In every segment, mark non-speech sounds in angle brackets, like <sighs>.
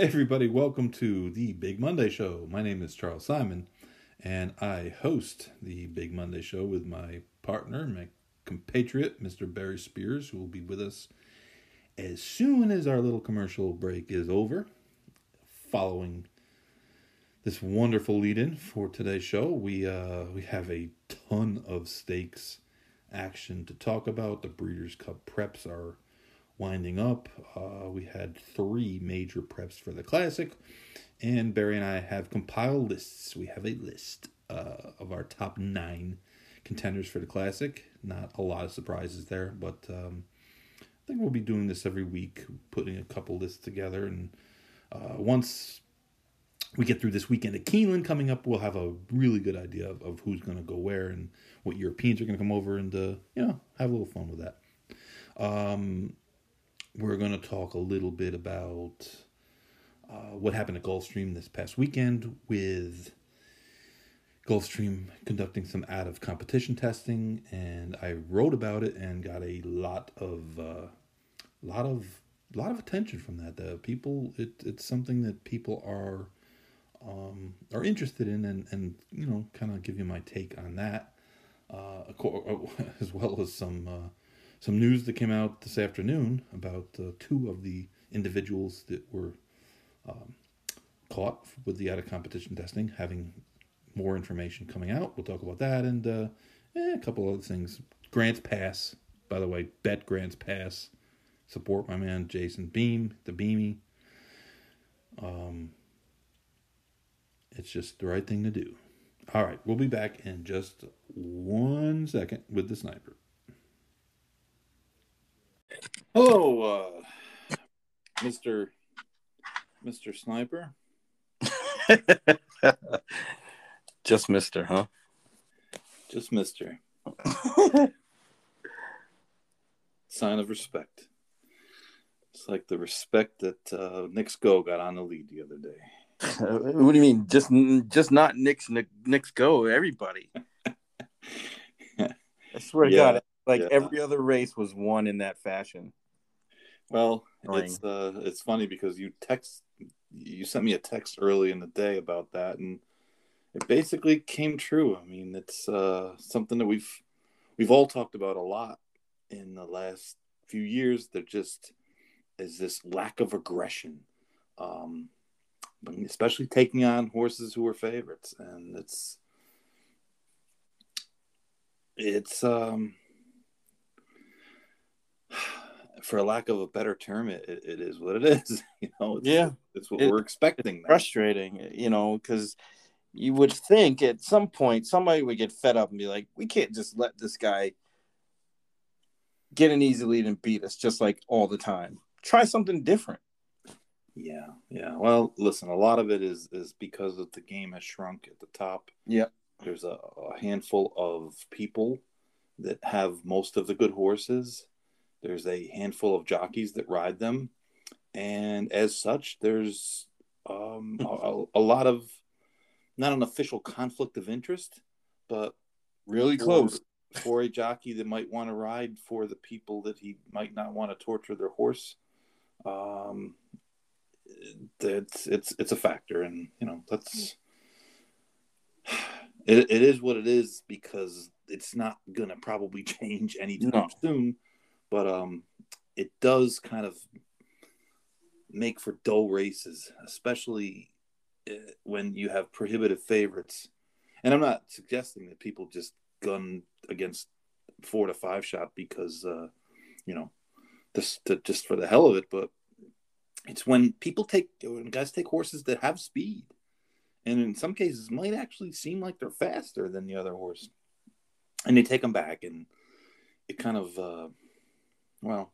Everybody, welcome to the Big Monday Show. My name is Charles Simon, and I host the Big Monday Show with my partner, my compatriot, Mr. Barry Spears, who will be with us as soon as our little commercial break is over. Following this wonderful lead in for today's show, we, uh, we have a ton of stakes action to talk about. The Breeders' Cup preps are winding up. Uh, we had three major preps for the Classic, and Barry and I have compiled lists. We have a list uh, of our top nine contenders for the Classic. Not a lot of surprises there, but um, I think we'll be doing this every week, putting a couple lists together. And uh, once we get through this weekend at Keeneland coming up, we'll have a really good idea of, of who's going to go where and what Europeans are going to come over and, uh, you know, have a little fun with that. Um, we're going to talk a little bit about uh, what happened at Gulfstream this past weekend with Gulfstream conducting some out of competition testing, and I wrote about it and got a lot of uh, lot of lot of attention from that. The people, it, it's something that people are um, are interested in, and and you know, kind of give you my take on that, uh, <laughs> as well as some uh, some news that came out this afternoon about uh, two of the individuals that were um, caught with the out of competition testing, having more information coming out. We'll talk about that and uh, eh, a couple other things. Grants Pass, by the way, bet Grants Pass. Support my man Jason Beam, the Beamy. Um, it's just the right thing to do. All right, we'll be back in just one second with the sniper. Hello, uh, Mr. Mr. Sniper. <laughs> Just Mister, huh? Just Mr. Sign of respect. It's like the respect that uh, Go got on the lead the other day. <laughs> what do you mean? Just just not Knicks Nick's Go, everybody. <laughs> I swear to God, like yeah. every other race was won in that fashion. Well, it's uh, it's funny because you text you sent me a text early in the day about that, and it basically came true. I mean, it's uh, something that we've we've all talked about a lot in the last few years. There just is this lack of aggression, um, especially taking on horses who are favorites, and it's it's um <sighs> for lack of a better term, it, it is what it <laughs> is. You know, it's, yeah, it's what it, we're expecting. Frustrating, you know, because you would think at some point somebody would get fed up and be like, "We can't just let this guy get an easy lead and beat us just like all the time. Try something different." Yeah, yeah. Well, listen, a lot of it is is because of the game has shrunk at the top. Yeah, there's a, a handful of people that have most of the good horses there's a handful of jockeys that ride them, and as such, there's um, a, a, lot of not an official conflict of interest, but really close for a jockey that might want to ride for the people that he might not want to torture their horse. Um, it's it's it's a factor, and you know that's <sighs> it, it is what it is because it's not gonna probably <laughs> change anytime no. soon but um, it does kind of make for dull races, especially uh, when you have prohibitive favorites. And I'm not suggesting that people just gun against four to five shot because, uh, you know, just to, just for the hell of it, but it's when people take when guys take horses that have speed, and in some cases might actually seem like they're faster than the other horse, and they take them back, and it kind of uh, well,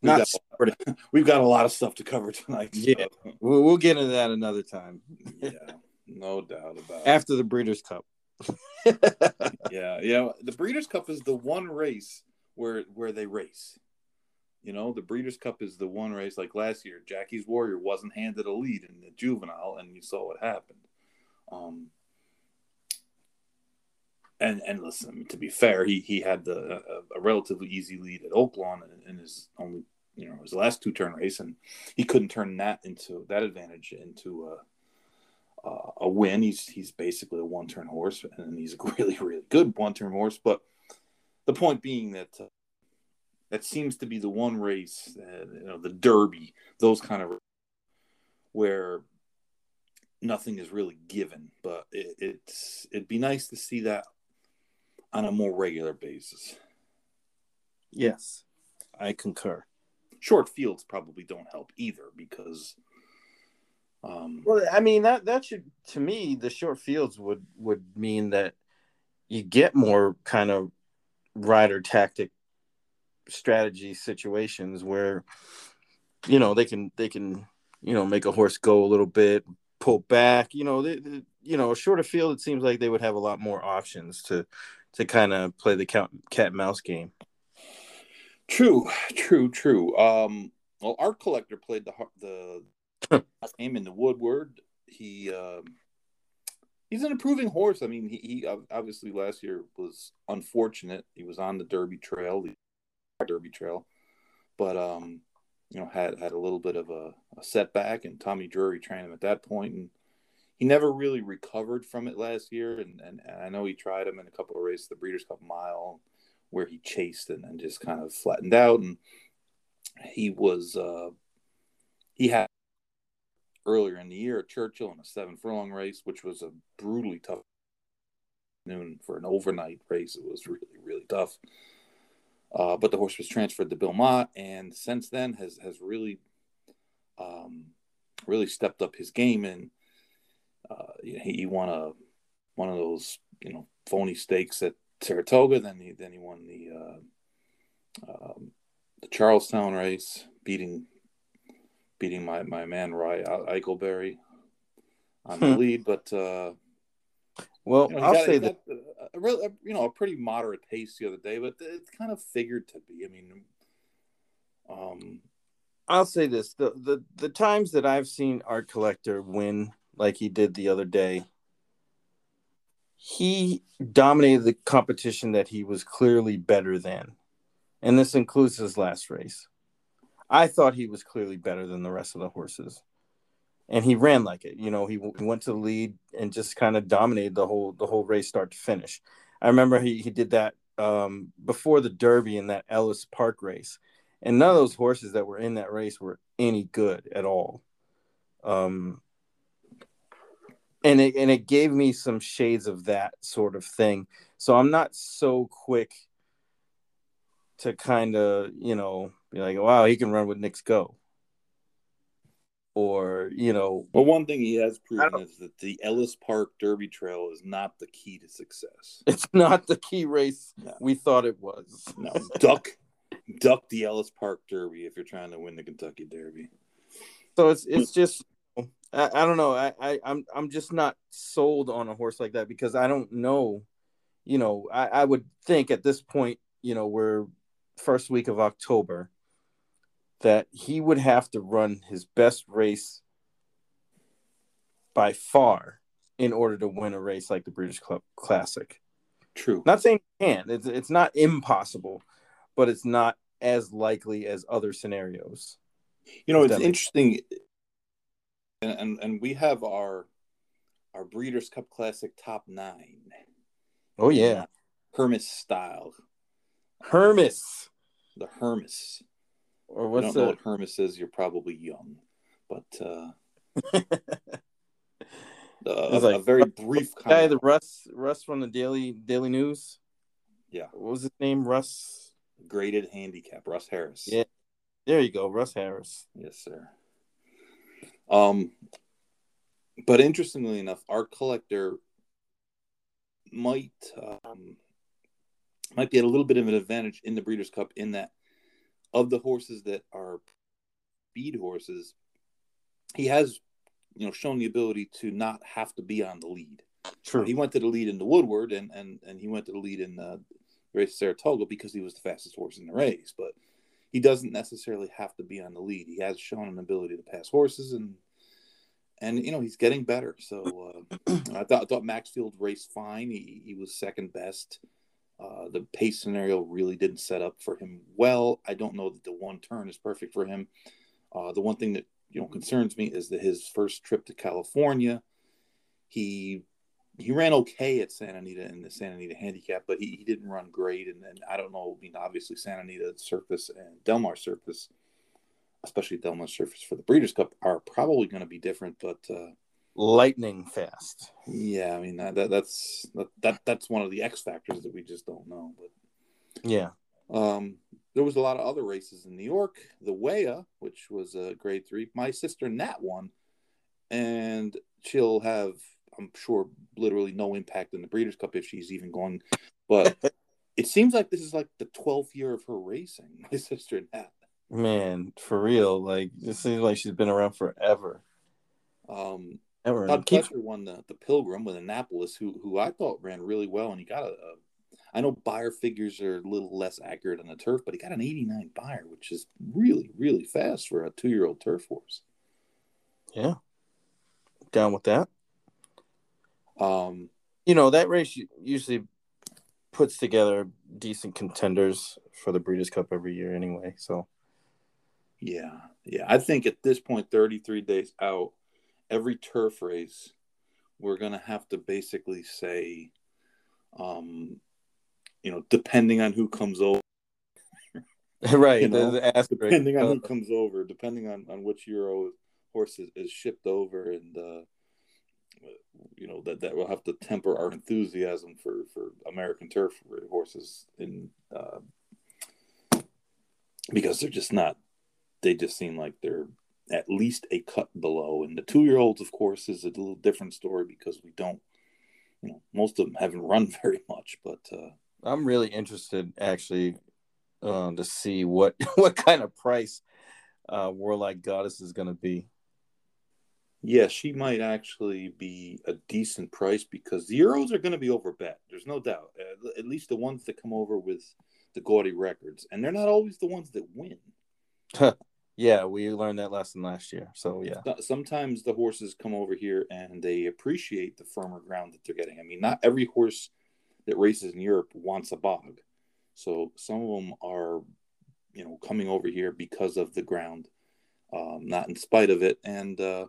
we've, Not got, <laughs> we've got a lot of stuff to cover tonight. So. Yeah, we'll, we'll get into that another time. yeah, no doubt about it. After the Breeders' Cup. <laughs> yeah, yeah. The Breeders' Cup is the one race where where they race. You know, the Breeders' Cup is the one race like last year. Jackie's Warrior wasn't handed a lead in the juvenile, and you saw what happened. Um, and and listen, to be fair, he he had the a, a relatively easy lead at Oaklawn in, in his only you know his last two turn race, and he couldn't turn that into that advantage into a a, a win. He's he's basically a one turn horse, and he's a <laughs> really really good one turn horse. But the point being that uh, that seems to be the one race, uh, you know, the Derby, those kind of where nothing is really given. But it, it's it'd be nice to see that on a more regular basis. Yes, I concur. Short fields probably don't help either because. Um, well, I mean that that should to me the short fields would would mean that you get more kind of rider tactic strategy situations where you know they can they can you know make a horse go a little bit pull back you know they, they, you know a shorter field it seems like they would have a lot more options to to kind of play the cat, cat and mouse game. True true true. Um well art collector played the the <laughs> game in the woodward. He um he's an improving horse. I mean he, he obviously last year was unfortunate. He was on the derby trail the Derby Trail, but um, you know had had a little bit of a, a setback, and Tommy Drury trained him at that point, and he never really recovered from it last year. And, and, and I know he tried him in a couple of races, the Breeders' Cup Mile, where he chased and, and just kind of flattened out, and he was uh, he had earlier in the year Churchill in a seven furlong race, which was a brutally tough noon for an overnight race. It was really really tough. Uh, but the horse was transferred to Bill Mott, and since then has has really, um, really stepped up his game. And uh, he, he won a one of those you know phony stakes at Saratoga. Then he then he won the uh, um, the Charlestown race, beating beating my my man Rye Eichelberry on the hmm. lead. But uh, well, you know, I'll got, say that a, a, you know, a pretty moderate pace the other day, but it's kind of figured to be. I mean, um, I'll say this: the the the times that I've seen Art Collector win like he did the other day, he dominated the competition that he was clearly better than, and this includes his last race. I thought he was clearly better than the rest of the horses and he ran like it. You know, he, he went to the lead and just kind of dominated the whole the whole race start to finish. I remember he he did that um, before the Derby in that Ellis Park race, and none of those horses that were in that race were any good at all. Um, and it and it gave me some shades of that sort of thing. So I'm not so quick to kind of you know be like, wow, he can run with Knicks Go. Or you know well one thing he has proven is that the ellis park derby trail is not the key to success. It's not the key race no. we thought it was. No. Duck duck the ellis park derby if you're trying to win the kentucky derby. So it's it's just I, I don't know I, I i'm i'm just not sold on a horse like that because i don't know you know i i would think at this point you know we're first week of october that he would have to run his best race by far in order to win a race like the Breeders' Cup Classic. True. Not saying he can. It's it's not impossible, but it's not as likely as other scenarios. You know, it's interesting, and, and and we have our our Breeders' Cup Classic top nine. Oh yeah, Hermes style. Hermes. The Hermes. Or what's you don't know what Hermes is, you're probably young. But uh, <laughs> a, like, a, very brief guy, of... the Russ Russ from the Daily Daily News. Yeah. What was his name? Russ. Graded handicap. Russ Harris. Yeah. There you go, Russ Harris. Yes, sir. Um, but interestingly enough, Art Collector might um, might be at a little bit of an advantage in the Breeders' Cup in that of the horses that are speed horses, he has, you know, shown the ability to not have to be on the lead. True. He went to the lead in the Woodward, and and and he went to the lead in the race Saratoga because he was the fastest horse in the race. But he doesn't necessarily have to be on the lead. He has shown an ability to pass horses, and and you know he's getting better. So uh, <clears throat> I thought I thought Maxfield raced fine. He he was second best Uh, the pace scenario really didn't set up for him well. I don't know that the one turn is perfect for him. Uh, the one thing that you know concerns me is that his first trip to California, he he ran okay at Santa Anita in the Santa Anita handicap, but he, he didn't run great. And then I don't know. I mean, obviously Santa Anita surface and Del Mar surface, especially Del Mar surface for the Breeders' Cup, are probably going to be different. But uh, lightning fast. Yeah, I mean that, that that's that, that that's one of the X factors that we just don't know. But yeah, um, there was a lot of other races in New York. The Waya, which was a grade three, my sister Nat won, and she'll have, I'm sure, literally no impact in the Breeders' Cup if she's even going. But <laughs> it seems like this is like the 12th year of her racing. <laughs> My sister Nat. Man, for real, like it seems like she's been around forever. Um, Ever. Todd Keep... Pletcher won the, the Pilgrim with Annapolis, who who I thought ran really well, and he got a, a. I know Beyer figures are a little less accurate on the turf, but he got an 89 Beyer, which is really really fast for a two year old turf horse. Yeah, down with that. Um, you know that race usually puts together decent contenders for the Breeders' Cup every year, anyway. So. Yeah, yeah. I think at this point, 33 days out, every turf race, we're going to have to basically say, um, you know, depending on who comes over. <laughs> right. You know, the, the depending on who comes over, depending on, on which Euro horse is, is shipped over, and, uh, you know, that, that will have to temper our enthusiasm for, for American turf horses in, uh, because they're just not, they just seem like they're at least a cut below. And the two year olds, of course, is a little different story because we don't, you know, most of them haven't <laughs> run very much. But uh, I'm really interested actually uh, to see what <laughs> what kind of price uh, Warlike Goddess is going to be. Yeah, she might actually be a decent price because the Euros are going to be over bet. There's no doubt. at least the ones that come over with the gaudy records, and they're not always the ones that win. Yeah, we learned that lesson last year. So yeah. Sometimes the horses come over here and they appreciate the firmer ground that they're getting. I mean, not every horse that races in Europe wants a bog. So some of them are, you know, coming over here because of the ground, um, not in spite of it. And uh,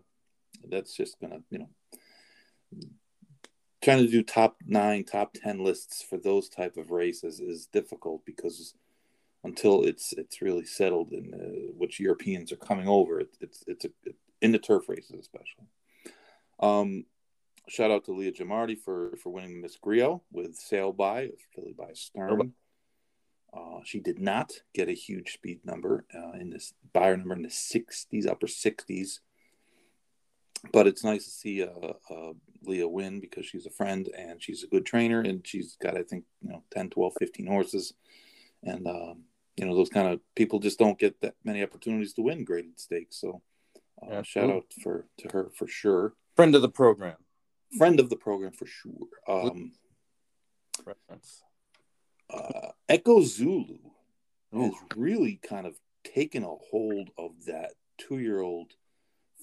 that's just gonna, you know, trying to do top nine, top ten lists for those type of races is difficult because until it's it's really settled in uh, which Europeans are coming over. It, it's it's a, it, in the turf races especially. Um, shout out to Leah Gyarmati for for winning Miss Grillo with Sail by philly by Stern. Uh, she did not get a huge speed number uh, in this Beyer number in the 60s, upper 60s. But it's nice to see uh, uh, Leah win because she's a friend and she's a good trainer and she's got, I think, you know, 10, 12, 15 horses. And um, you know those kind of people just don't get that many opportunities to win graded stakes. So uh, shout out for to her for sure. Friend of the program. Friend of the program for sure. Um, Reference. Uh, Echo Zulu Ooh. has really kind of taken a hold of that two-year-old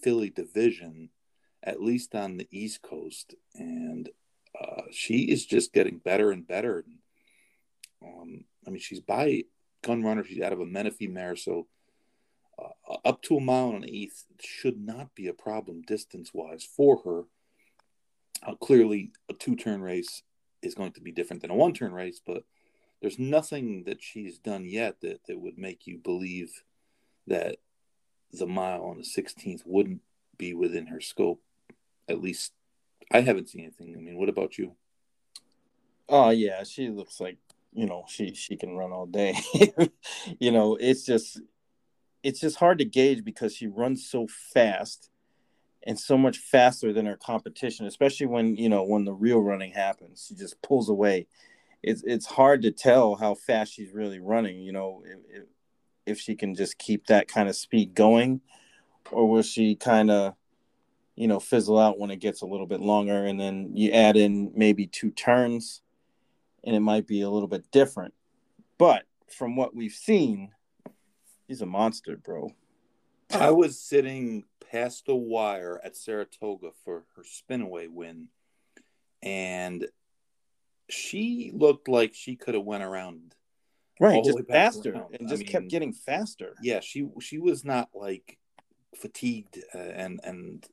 filly division, at least on the East Coast, and uh, she is just getting better and better. Um, I mean, she's by gun runner. She's out of a Menifee mare, so uh, up to a mile and an eighth should not be a problem distance wise for her. Uh, clearly, a two turn race is going to be different than a one turn race, but there's nothing that she's done yet that, that would make you believe that the mile on the 16th wouldn't be within her scope. At least I haven't seen anything. I mean, what about you? Oh, yeah, she looks like you know she she can run all day <laughs> you know it's just it's just hard to gauge because she runs so fast and so much faster than her competition especially when you know when the real running happens she just pulls away it's it's hard to tell how fast she's really running you know if, if she can just keep that kind of speed going or will she kind of you know fizzle out when it gets a little bit longer and then you add in maybe two turns and it might be a little bit different. But from what we've seen, he's a monster, bro. I was sitting past the wire at Saratoga for her spinaway win, and she looked like she could have went around right, just faster around. and I just mean, kept getting faster. yeah she she was not like fatigued uh, and and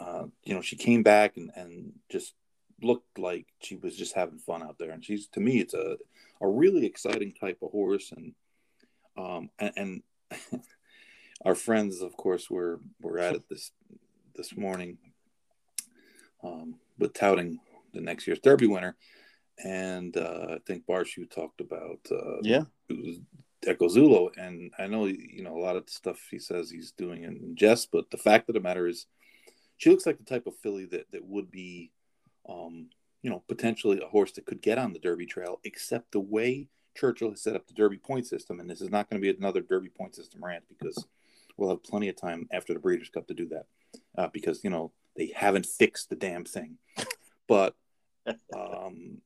uh you know she came back and and just looked like she was just having fun out there and she's to me it's a a really exciting type of horse and um and, and <laughs> our friends of course were were at it this this morning um with touting the next year's derby winner and uh i think barshu talked about uh Yeah, Echo Zulu, and I know you know a lot of the stuff he says he's doing in jest, but the fact of the matter is, she looks like the type of filly that that would be, um, you know, potentially a horse that could get on the Derby Trail, except the way Churchill has set up the Derby point system, and this is not going to be another Derby point system rant because we'll have plenty of time after the Breeders' Cup to do that, uh, because you know they haven't fixed the damn thing, but um,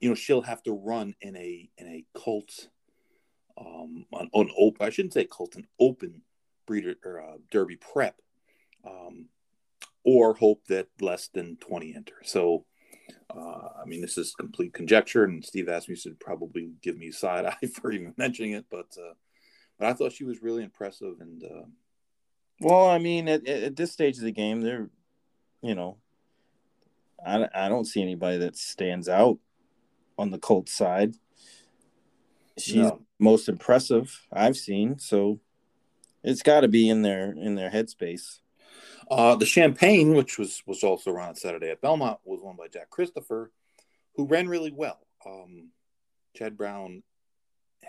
you know she'll have to run in a in a Colts um, on, on open. I shouldn't say Colts, an open breeder or uh, Derby prep, um, or hope that less than twenty enter. So, uh, I mean, this is complete conjecture, and Steve asked me to probably give me a side <laughs> eye for even mentioning it, but uh, but I thought she was really impressive, and uh, Well, I mean, at, at this stage of the game, they're, you know, I, I don't see anybody that stands out on the Colts side. She's No. most impressive I've seen, so it's got to be in their in their headspace. Uh, the Champagne, which was was also run on Saturday at Belmont, was won by Jack Christopher, who ran really well. Um, Chad Brown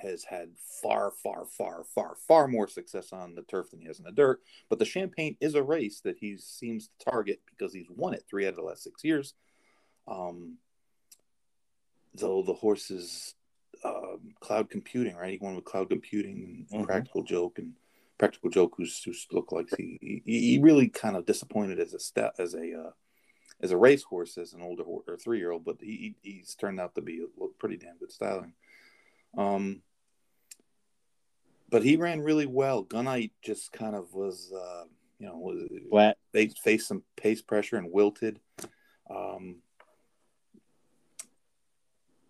has had far, far, far, far, far more success on the turf than he has in the dirt. But the Champagne is a race that he seems to target because he's won it three out of the last six years. Um, though the horse is um, cloud computing, right? He won with cloud computing and Mhm. practical joke and practical joke who's, who's looked like he, he he really kind of disappointed as a step as a uh, as a racehorse as an older or three year old, but he he's turned out to be a pretty damn good styling. Um, but he ran really well. Gunite just kind of was, uh, you know, Flat. faced faced some pace pressure and wilted. Um,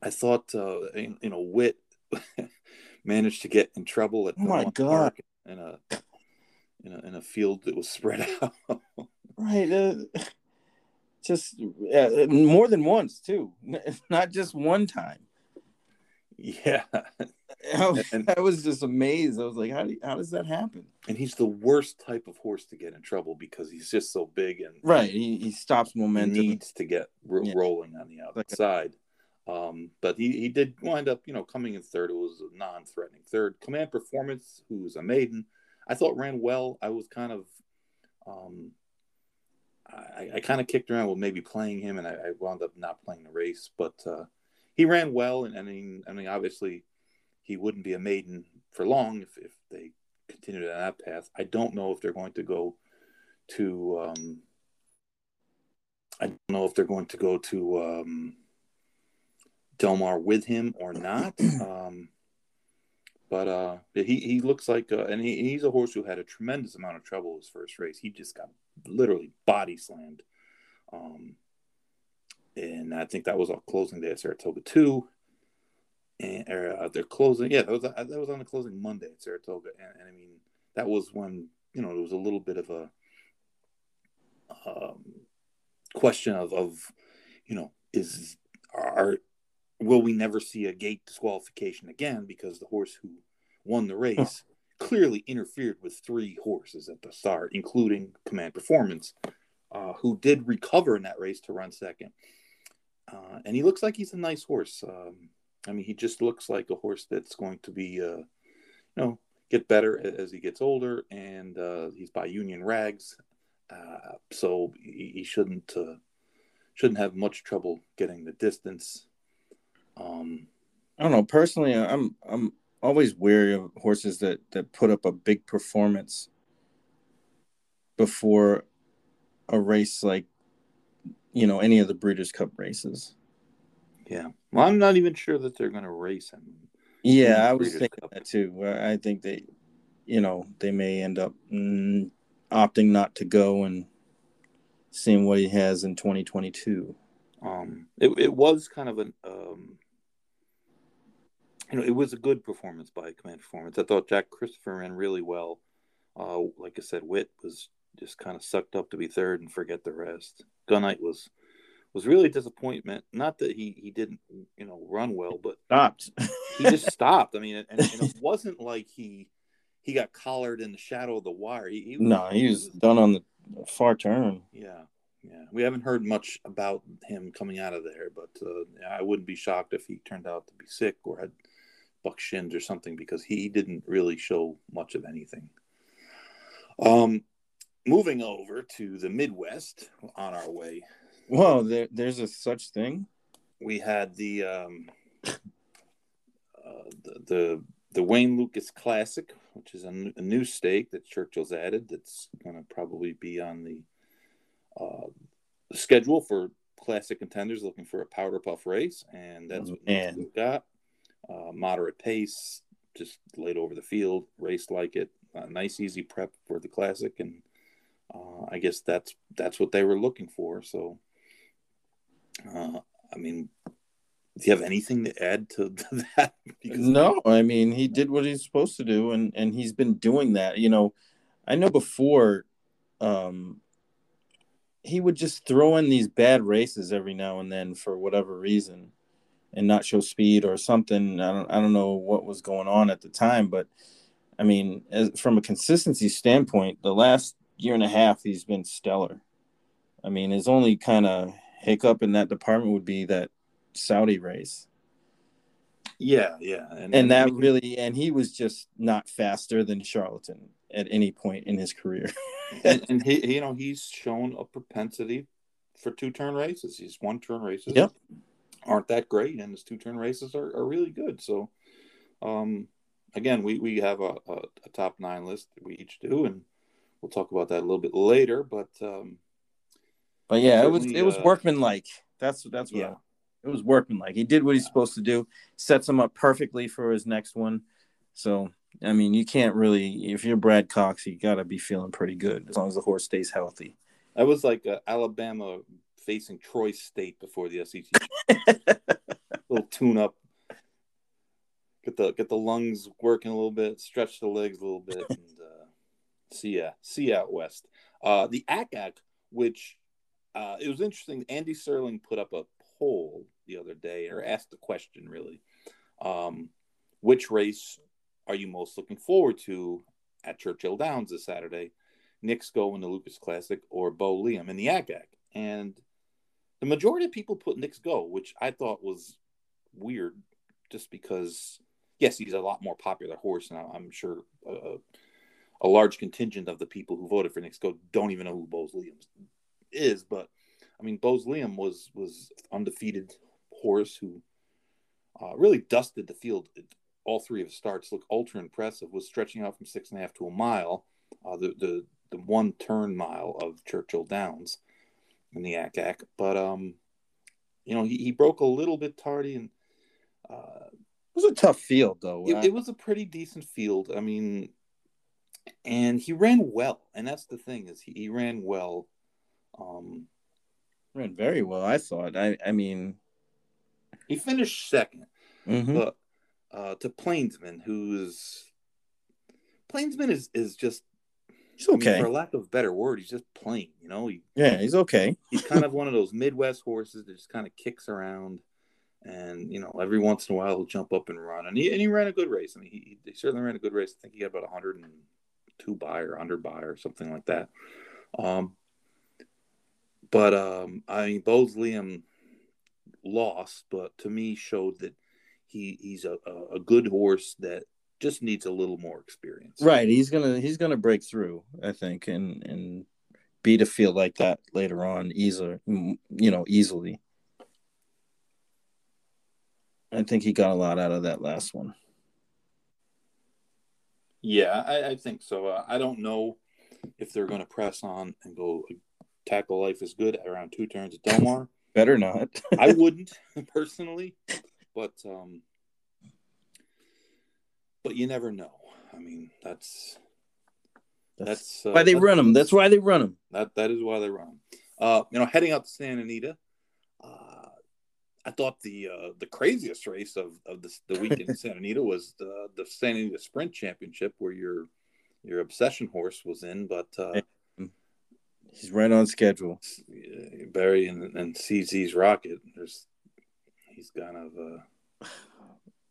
I thought, uh, you know, Wit <laughs> managed to get in trouble at Oh my God. Park in a, in a in a field that was <laughs> spread out. Right. Uh, just uh, more than once too, <laughs> not just one time. Yeah, <laughs> I was, And- I was just amazed. I was like, how do how does that happen? and he's the worst type of horse to get in trouble because he's just so big and Right. He, he stops he momentum. needs to get ro- Yeah. rolling on the outside. Um, but he, he did wind up, you know, coming in third. It was a non-threatening third. Command Performance, who's a maiden, I thought ran well. I was kind of, um, I, I kind of kicked around with maybe playing him, and I, I wound up not playing the race. But uh, he ran well, and I mean, I mean, obviously, he wouldn't be a maiden for long if, if they continued on that path. I don't know if they're going to go to. Um, I don't know if they're going to go to um, Delmar with him or not. <clears throat> Um, but uh, he he looks like, uh, and he, he's a horse who had a tremendous amount of trouble his first race. He just got literally body slammed. Um, and I think that was on closing day at Saratoga too. And or, uh, they're closing, yeah, that was that was on the closing Monday at Saratoga, and, and I mean that was when you know there was a little bit of a um, question of of you know is are will we never see a gate disqualification again because the horse who won the race clearly interfered with three horses at the start, including Command Performance, uh, who did recover in that race to run second. Uh, and he looks like he's a nice horse. Um, I mean, he just looks like a horse that's going to be, uh, you know, get better as he gets older. And uh, he's by Union Rags, uh, so he, he shouldn't uh, shouldn't have much trouble getting the distance. Um, I don't know. Personally, I'm I'm always wary of horses that that put up a big performance before a race like you know any of the Breeders' Cup races. yeah, well, I'm not even sure that they're going to race him. Yeah, I was Breeders' thinking Cup. that too. I I think they, you know, they may end up mm, opting not to go and seeing what he has in 2022. Um, it it was kind of an um, you know, it was a good performance by Command Performance. I thought Jack Christopher ran really well. Uh, like I said, Wit was just kind of sucked up to be third and forget the rest. Gunite was was really a disappointment. Not that he he didn't you know run well, but Stopped. he just <laughs> stopped. I mean, and, and it wasn't like he he got collared in the shadow of the wire. He, he no, he was done on the far turn. Yeah, yeah. We haven't heard much about him coming out of there, but uh, I wouldn't be shocked if he turned out to be sick or had buck shins or something because he didn't really show much of anything. Um, moving over to the Midwest on our way, Well, there, there's a such thing. we had the um, uh, the, the the Wayne Lukas Classic, which is a, n- a new stake that Churchill's added. That's going to probably be on the uh, schedule for classic contenders looking for a powder puff race, and that's what we've got. Uh, moderate pace, just laid over the field, raced like it. Nice, easy prep for the classic, and uh, I guess that's that's what they were looking for. So, uh, I mean, do you have anything to add <laughs> to, that? Because No, I mean he did what he's supposed to do, and and he's been doing that. You know, I know before, um, he would just throw in these bad races every now and then for whatever reason, and not show speed or something. I don't I don't know what was going on at the time, but I mean, as, from a consistency standpoint, the last year and a half he's been stellar. I mean, his only kind of hiccup in that department would be that Saudi race yeah, yeah, and, and that really and he was just not faster than charlatan at any point in his career <laughs> and, and he, you know, he's shown a propensity for two turn races. He's one turn races. Yep. Aren't that great, and his two turn races are, are really good. So, um, again, we we have a, a, a top nine list that we each do, and we'll talk about that a little bit later. But um, but yeah it was it was uh, workmanlike that's that's what Yeah. it was workmanlike he did what he's supposed to do sets him up perfectly for his next one so i mean you can't really if you're brad cox you gotta be feeling pretty good as long as the horse stays healthy That was like uh, Alabama facing Troy State before the SEC. <laughs> little tune up. Get the get the lungs working a little bit, stretch the legs a little bit, and uh, see ya, see ya out west. Uh, the Ack Ack, which uh, it was interesting. Andy Serling put up a poll the other day, or asked the question really, um, which race are you most looking forward to at Churchill Downs this Saturday? Knicks Go in the Lukas Classic or Bo Liam in the Ack Ack, and the majority of people put Knicks Go, which I thought was weird, just because yes, he's a lot more popular horse, and I'm sure uh, a large contingent of the people who voted for Knicks Go don't even know who Bose Liam is. But I mean, Bose Liam was was undefeated horse who uh, really dusted the field. All three of his starts look ultra impressive. Was stretching out from six and a half to a mile. Uh, the the the one turn mile of Churchill Downs in the Ack Ack, but um, you know, he, he broke a little bit tardy and. Uh, it was a tough field though it, it was a pretty decent field. I mean, and he ran well, and that's the thing is he, he ran well. Um, ran very well i thought i i mean he finished second, mhm. but uh, to Plainsman, who's Plainsman is is just he's I mean, okay for lack of a better word, he's just plain. You know, he yeah he's okay he's kind of <laughs> one of those Midwest horses that just kind of kicks around, and you know, every once in a while he'll jump up and run, and he and he ran a good race. I mean, he, he certainly ran a good race. I think he got about 102 buy or under buy or something like that. Um, but um, I mean, Bose Liam lost, but to me showed that he he's a, a, a good horse that just needs a little more experience. Right, he's gonna he's gonna break through, I think, and and beat a field like that later on, easily, you know, easily. I think he got a lot out of that last one. Yeah, I, I think so. Uh, I don't know if they're going to press on and go tackle life is good around two turns at Delmar. <laughs> Better not. <laughs> I wouldn't personally, but um, but you never know. I mean, that's that's uh, why they that- run them. That's why they run them. That that is why they run. Uh, you know, heading out to Santa Anita, I thought the uh, the craziest race of, of the, the weekend in <laughs> Santa Anita was the the Santa Anita Sprint Championship, where your your obsession horse was in, but uh, He's right on schedule. Barry and, and CZ's Rocket. There's he's kind of uh,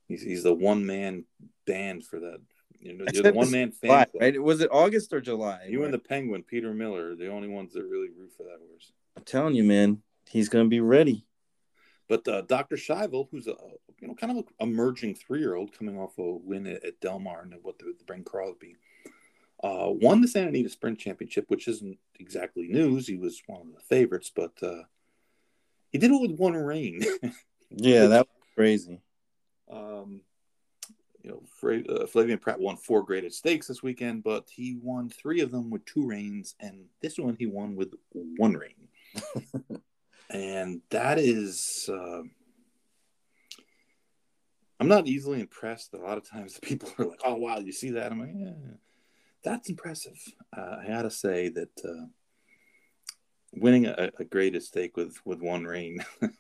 he's he's the one man band for that. You know, you're the one man fan. July, right? Was it August or July? You and the Penguin, Peter Miller, are the only ones that really root for that horse. I'm telling you, man, he's gonna be ready. But uh, Dr. Schivel, who's a you know kind of emerging three year old coming off a win at, at Del Mar and what the, the Brent Crosby, uh, won the Santa Anita Sprint Championship, which isn't exactly news. He was one of the favorites, but uh, he did it with one rein. <laughs> Yeah, that was crazy. um, you know, Fra- uh, Flavien Prat won four graded stakes this weekend, but he won three of them with two reins, and this one he won with one rein. <laughs> and that is, uh, I'm not easily impressed. A lot of times the people are like, "Oh wow, you see that?" I'm like, "Yeah, that's impressive." Uh, I gotta say that uh, winning a, a graded stake with with one rein, <laughs>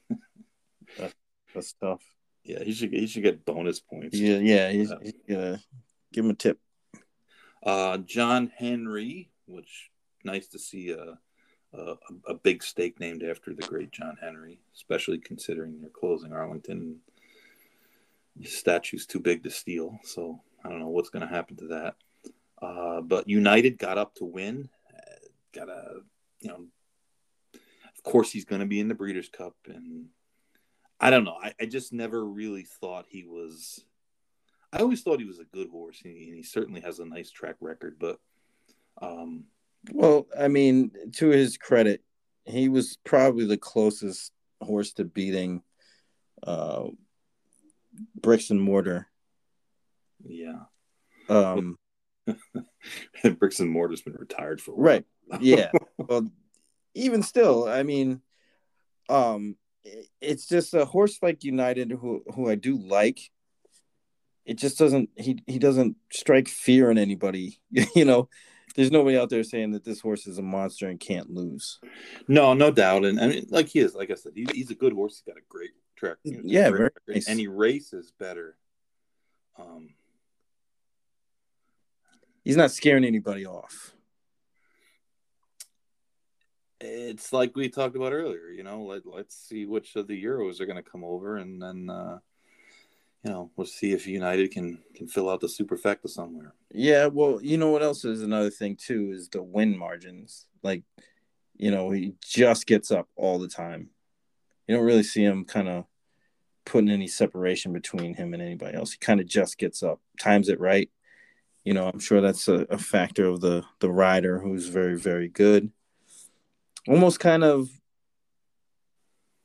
That's tough. yeah, he should he should get bonus points. Yeah, yeah, he's, he's gonna give him a tip. Uh, John Henry, which nice to see a, a big stake named after the great John Henry, especially considering they're closing Arlington. His statue's too big to steal, so I don't know what's going to happen to that. Uh, but United got up to win. Uh, got a, you know, of course he's going to be in the Breeders' Cup, and I don't know. I, I just never really thought he was. I always thought he was a good horse, and he, and he certainly has a nice track record. But um, Well, I mean, to his credit, he was probably the closest horse to beating uh, bricks and mortar. yeah, Um, <laughs> Bricks and Mortar's been retired for a while. right. Yeah. well, even still, I mean, um, it's just a horse like United who who I do like. It just doesn't he he doesn't strike fear in anybody. <laughs> you know, there's nobody out there saying that this horse is a monster and can't lose. No, no doubt, and I mean, like he is, like I said, he, he's a good horse. He's got a great track. you know, Yeah, very nice. and he races better. Um, He's not scaring anybody off. it's like we talked about earlier. You know, let let's see which of the Euros are going to come over, and then uh, you know we'll see if United can can fill out the superfecta somewhere. Yeah, well, you know what else is another thing too is the win margins. Like, you know, he just gets up all the time. You don't really see him kind of putting any separation between him and anybody else. He kind of just gets up, times it right. You know, I'm sure that's a, a factor of the the rider who's very very good. Almost kind of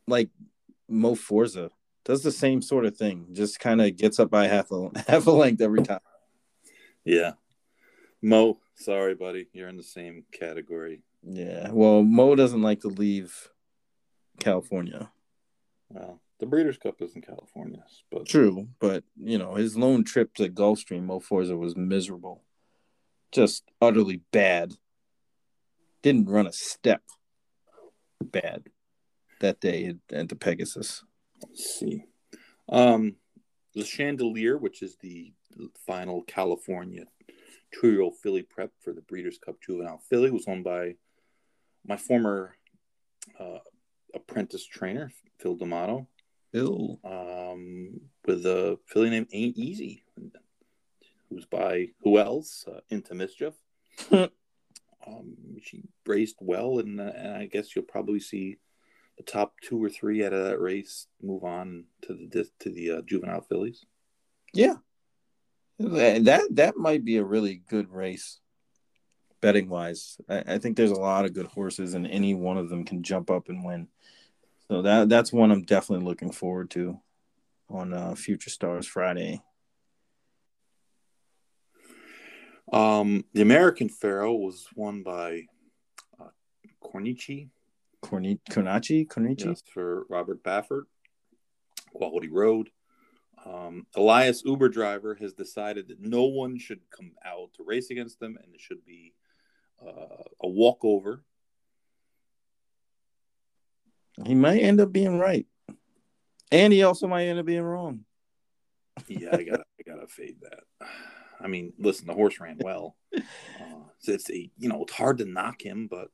like Mo Forza does the same sort of thing. Just kind of gets up by half a <laughs> half a length every time. Yeah, Mo, sorry, buddy, you're in the same category. Yeah, well, Mo doesn't like to leave California. Well, the Breeders' Cup is in California, but True, but you know his lone trip to Gulfstream, Mo Forza was miserable, just utterly bad. Didn't run a step. Bad that day at, the Pegasus. Let's see. Um, the Chandelier, which is the final California two-year-old filly prep for the Breeders' Cup Juvenile filly, was owned by my former uh, apprentice trainer, Phil D'Amato, Phil. um, with a filly named Ain't Easy, who's by who else? Uh, Into Mischief. <laughs> um, she raced well, and, uh, and I guess you'll probably see the top two or three out of that race move on to the to the uh, juvenile fillies. Yeah, that that might be a really good race, betting wise. I, I think there's a lot of good horses, and any one of them can jump up and win. So that that's one I'm definitely looking forward to on uh, Future Stars Friday. Um, the American Pharoah was won by uh, Corniche, Corni- Corniche. yes, for Robert Baffert, Quality Road. Um, Elias Uber driver has decided that no one should come out to race against them, and it should be uh, a walkover. He might end up being right. And he also might end up being wrong. yeah, I gotta, I gotta fade that. I mean, listen, the horse ran well. <laughs> Uh, so it's a, you know, it's hard to knock him, but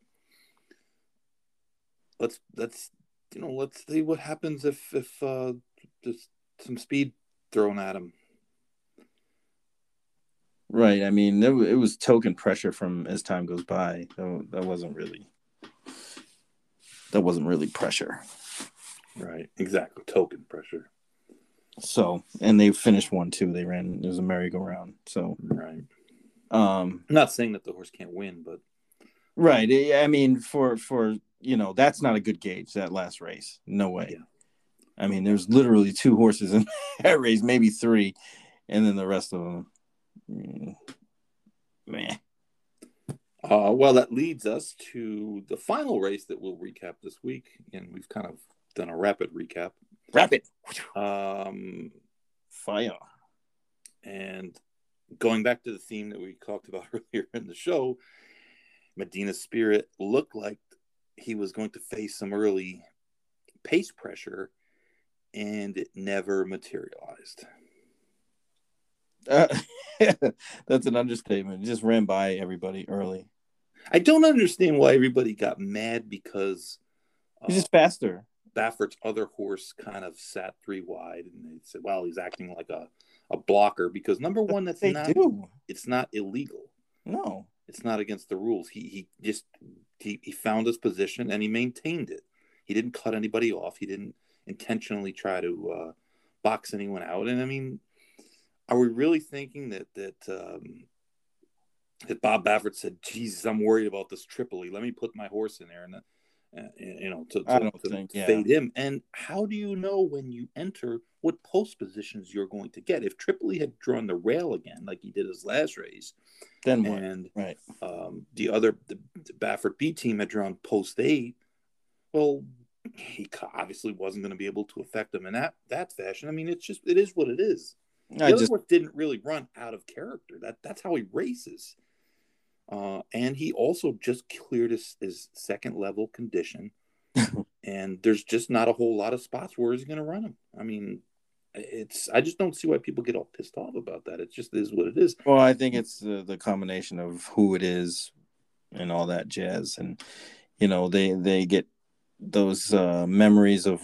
let's let's you know let's see what happens if if uh, just some speed thrown at him. Right. I mean, it, it was token pressure from as time goes by. That, that wasn't really that wasn't really pressure. Right. Exactly. Token pressure. So, and they finished one too. They ran. It was a merry-go-round. So, Right. um, I'm not saying that the horse can't win, but right. I I mean, for for you know, that's not a good gauge. That last race, no way. Yeah. I mean, there's literally two horses in <laughs> that race, maybe three, and then the rest of them, mm, meh. Uh, well, that leads us to the final race that we'll recap this week, and we've kind of done a rapid recap. Rapid Um, fire. and going back to the theme that we talked about <laughs> earlier in the show, Medina Spirit looked like he was going to face some early pace pressure, and it never materialized. Uh, <laughs> that's an understatement. It just ran by everybody early. I don't understand why everybody got mad because uh, He's just faster. Baffert's other horse kind of sat three wide, and they said, "Well, he's acting like a, a blocker." Because number one, that's They not do. it's not illegal. No. It's not against the rules. He he just he, he found his position and he maintained it. He didn't cut anybody off. He didn't intentionally try to uh, box anyone out. And I mean, are we really thinking that that um, that Bob Baffert said, "Jesus, I'm worried about this Tripoli. Let me put my horse in there and." Uh, you know, to, to, to think, yeah. fade him. And how do you know when you enter what post positions you're going to get? If Tripoli had drawn the rail again, like he did his last race, Then what? and Right. um, the other the, the Baffert B team had drawn post eight. Well, he obviously wasn't going to be able to affect them in that that fashion. I mean, it's just it is what it is. I just didn't really run out of character. That that's how he races. Uh, and he also just cleared his, his second level condition, <laughs> and there's just not a whole lot of spots where he's going to run him. I mean, it's I just don't see why people get all pissed off about that. It just is what it is. well, I think it's the, the combination of who it is and all that jazz, and you know they they get those uh, memories of.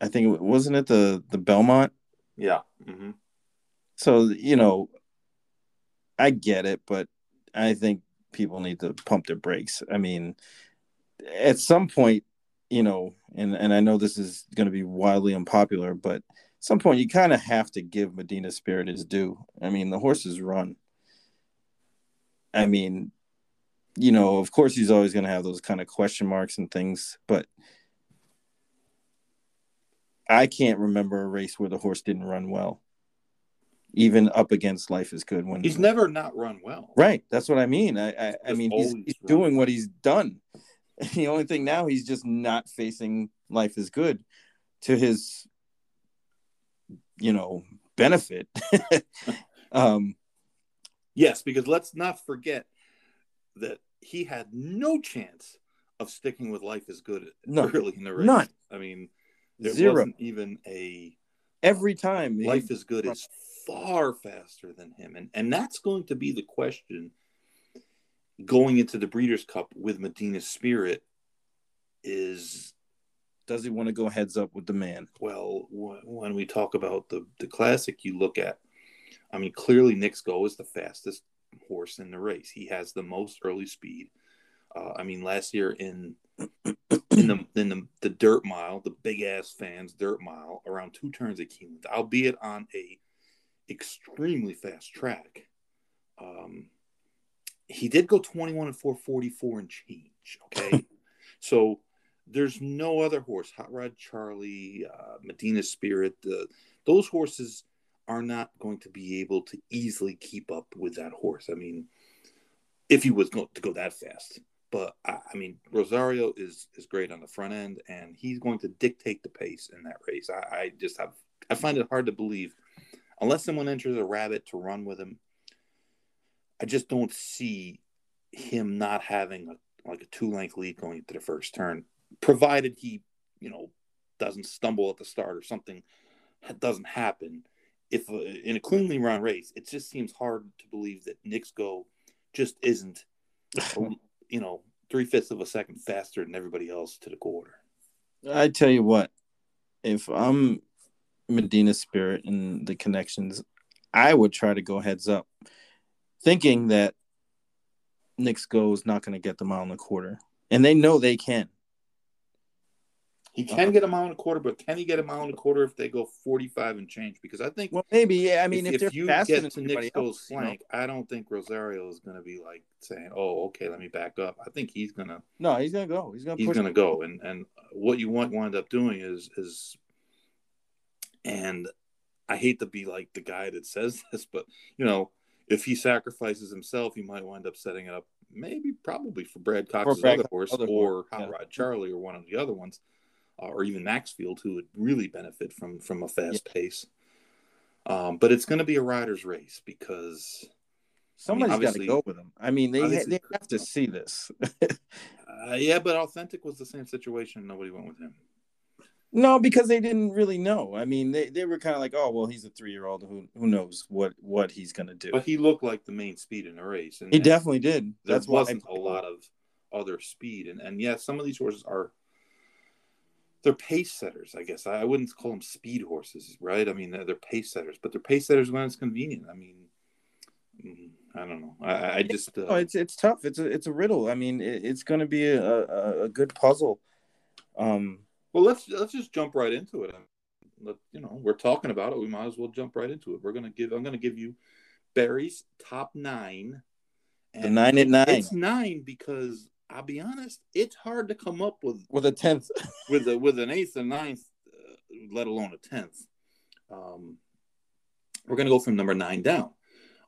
I think wasn't it the the Belmont. Yeah. Mm-hmm. So you know, I get it, but I think people need to pump their brakes. I mean, at some point, you know, and and I know this is going to be wildly unpopular, but some point you kind of have to give Medina Spirit his due. I mean, the horses run. I mean, you know, of course he's always going to have those kind of question marks and things, but I can't remember a race where the horse didn't run well. Even up against Life is Good when He's never not run well. Right. That's what I mean. I I, I mean he's, he's doing what he's done. <laughs> The only thing now he's just not facing life is good to his you know benefit. <laughs> um Yes, because let's not forget that he had no chance of sticking with life is good No. early in the race. None. I mean, there zero. wasn't even a Every time he- life is good is far faster than him, and and that's going to be the question going into the Breeders' Cup with Medina Spirit. Is does he want to go heads up with the man? well when we talk about the the classic, you look at. I mean, clearly Knicks Go is the fastest horse in the race. He has the most early speed. Uh, I mean, last year in <clears throat> in the in the, the dirt mile, the big ass fans dirt mile, around two turns at Keeneland, albeit on a extremely fast track. Um, he did go 21 and 444 and change. Okay. <laughs> so there's no other horse, Hot Rod Charlie, uh, Medina Spirit, uh, those horses are not going to be able to easily keep up with that horse. I mean, if he was going to go that fast. But I, mean, Rosario is is great on the front end, and he's going to dictate the pace in that race. I, I just have I find it hard to believe, unless someone enters a rabbit to run with him. I just don't see him not having a like a two length lead going into the first turn, provided he, you know, doesn't stumble at the start or something doesn't happen, if uh, in a cleanly run race, it just seems hard to believe that go just isn't, <laughs> you know, three fifths of a second faster than everybody else to the quarter. I tell you what, if I'm Medina Spirit and the connections, I would try to go heads up, thinking that Go is not going to get them out in the quarter, and they know they can. He uh-huh. can get a mile and a quarter, but can he get a mile and a quarter if they go forty-five and change? Because I think well, maybe. Yeah, I mean, if, if, if you get to Nick else, flank, you know? I don't think Rosario is going to be like saying, "Oh, okay, let me back up." I think he's going to. No, he's going to go. He's going to. He's going to go, and and what you want wind up doing is is, and I hate to be like the guy that says <laughs> this, but you know, if he sacrifices himself, he might wind up setting it up, maybe probably for Brad Cox's Brad other horse other or Hot yeah. Rod Charlie or one of the other ones or even Maxfield, who would really benefit from from a fast yeah. pace. Um, but it's going to be a rider's race because somebody's I mean, got to go with them. I mean, they they have to see this. uh, yeah, but Authentic was the same situation. Nobody went with him. No, because they didn't really know. I mean, they, they were kind of like, oh, well, he's a three year old who who knows what what he's going to do. But he looked like the main speed in the race, and he definitely did. That's there wasn't a lot of other speed, and and yeah, some of these horses are they're pace setters, I guess. I wouldn't call them speed horses, right? I mean, they're, they're pace setters, but they're pace setters when it's convenient. I mean, mm, I don't know. I, I just uh... it's it's tough. It's a it's a riddle. I mean, it, it's going to be a, a, a good puzzle. Um, well, let's let's just jump right into it. Let, you know, we're talking about it. We might as well jump right into it. We're gonna give. I'm gonna give you Barry's top nine. And the nine at nine. It's nine because I'll be honest, it's hard to come up with with a tenth, <laughs> with a with an eighth and ninth, uh, let alone a tenth. Um, we're going to go from number nine down.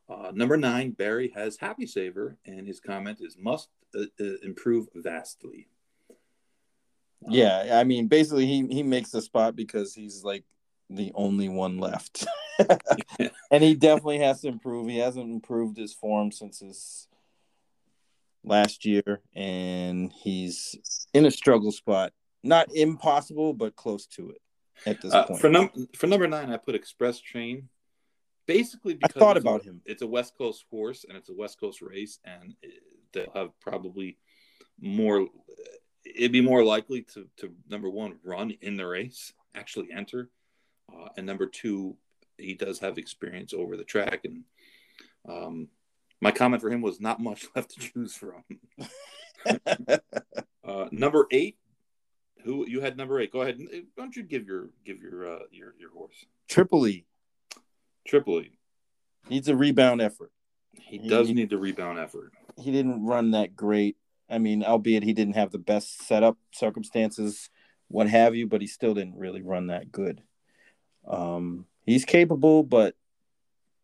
Uh, number nine, Barry has Happy Saver, and his comment is must uh, uh improve vastly. Yeah, I mean, basically, he he makes the spot because he's like the only one left, <laughs> <laughs> and he definitely has to improve. He hasn't improved his form since his last year, and he's in a struggle spot. Not impossible, but close to it at this uh, point. For, num- for number nine, I put Express Train. Basically, because I thought about a, him. It's a West Coast horse, and it's a West Coast race, and they'll have probably more. It'd be more likely to to number one run in the race, actually enter, uh, and number two, he does have experience over the track, and um, my comment for him was not much <laughs> left to choose from. <laughs> uh, number eight, who you had number eight? Go ahead. Why don't you give your give your uh, your your horse Tripoli? Tripoli needs a rebound effort. He, he does need the rebound effort. He didn't run that great. I mean, albeit he didn't have the best setup circumstances, what have you, but he still didn't really run that good. Um, he's capable, but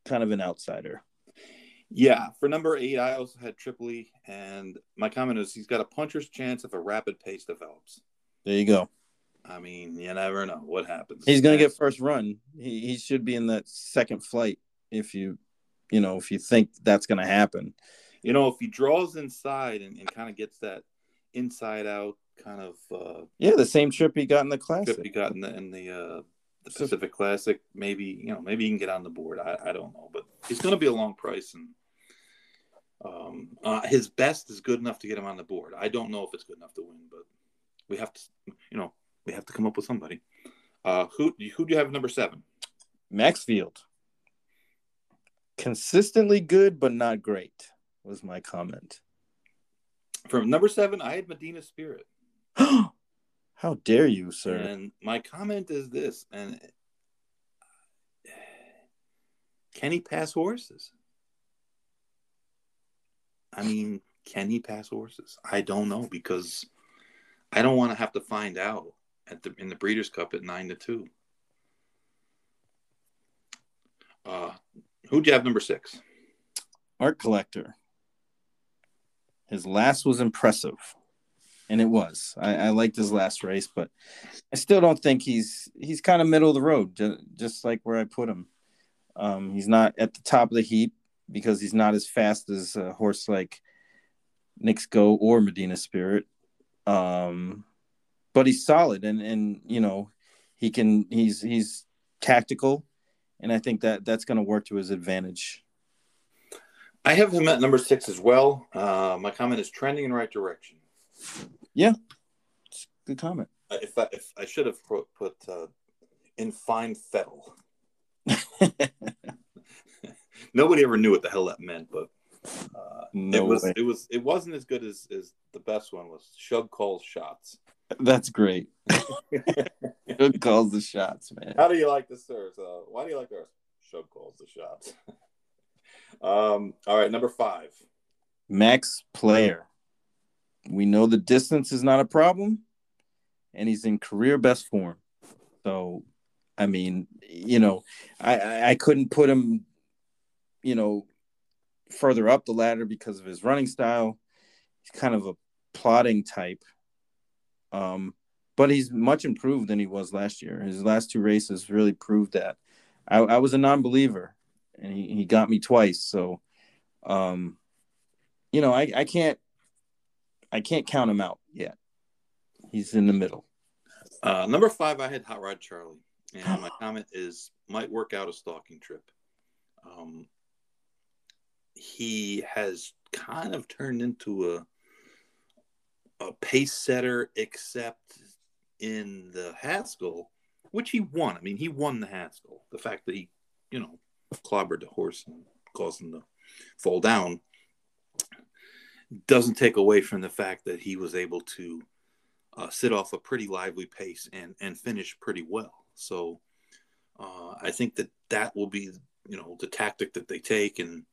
kind of an outsider. Yeah, for number eight, I also had Tripoli, and my comment is he's got a puncher's chance if a rapid pace develops. There you go. I mean, you never know what happens. He's going to get first run. He he should be in that second flight if you, you know, if you think that's going to happen. You know, if he draws inside and, and kind of gets that inside out kind of uh yeah, the same trip he got in the classic. Trip he got in the in the uh the Pacific so, Classic. Maybe you know, maybe he can get on the board. I, I don't know, but he's going to be a long price, and um, uh, his best is good enough to get him on the board. I don't know if it's good enough to win, but we have to, you know, we have to come up with somebody. Uh, who who do you have number seven? Maxfield. Consistently good, but not great. Was my comment. From number seven, I had Medina Spirit. <gasps> How dare you, sir? And my comment is this: and <sighs> can he pass horses? I mean, can he pass horses? I don't know because I don't want to have to find out at the in the Breeders' Cup at nine to two. Uh, who'd you have number six? Art Collector. His last was impressive, and it was. I, I liked his last race, but I still don't think he's he's kind of middle of the road, just like where I put him. Um, he's not at the top of the heap, because he's not as fast as a horse like Knicks Go or Medina Spirit. Um, but he's solid, and and you know he can he's he's tactical, and I think that that's going to work to his advantage. I have him at number six as well. Uh, my comment is trending in the right direction. Yeah, good comment. If I, if I should have put, put uh, in fine fettle. <laughs> Nobody ever knew what the hell that meant, but uh, No it was way. it was it wasn't as good as, as the best one was. Shug calls shots. That's great. <laughs> Good calls the shots, man. How do you like this, sir? So, why do you like ours? Shug calls the shots. <laughs> um. All right, number five. Max Player. We know the distance is not a problem, and he's in career best form. So, I mean, you know, I, I couldn't put him, you know, further up the ladder because of his running style. He's kind of a plotting type. Um, but he's much improved than he was last year. His last two races really proved that. I, I was a non-believer, and he, he got me twice. So, um, you know, I, I can't I can't count him out yet. He's in the middle. Uh, number five, I had Hot Rod Charlie, and <gasps> my comment is might work out a stalking trip. Um, he has kind of turned into a a pace setter, except in the Haskell, which he won. I mean, he won the Haskell. The fact that he, you know, clobbered the horse and caused him to fall down doesn't take away from the fact that he was able to uh, sit off a pretty lively pace and and finish pretty well. So uh, I think that that will be you know the tactic that they take, and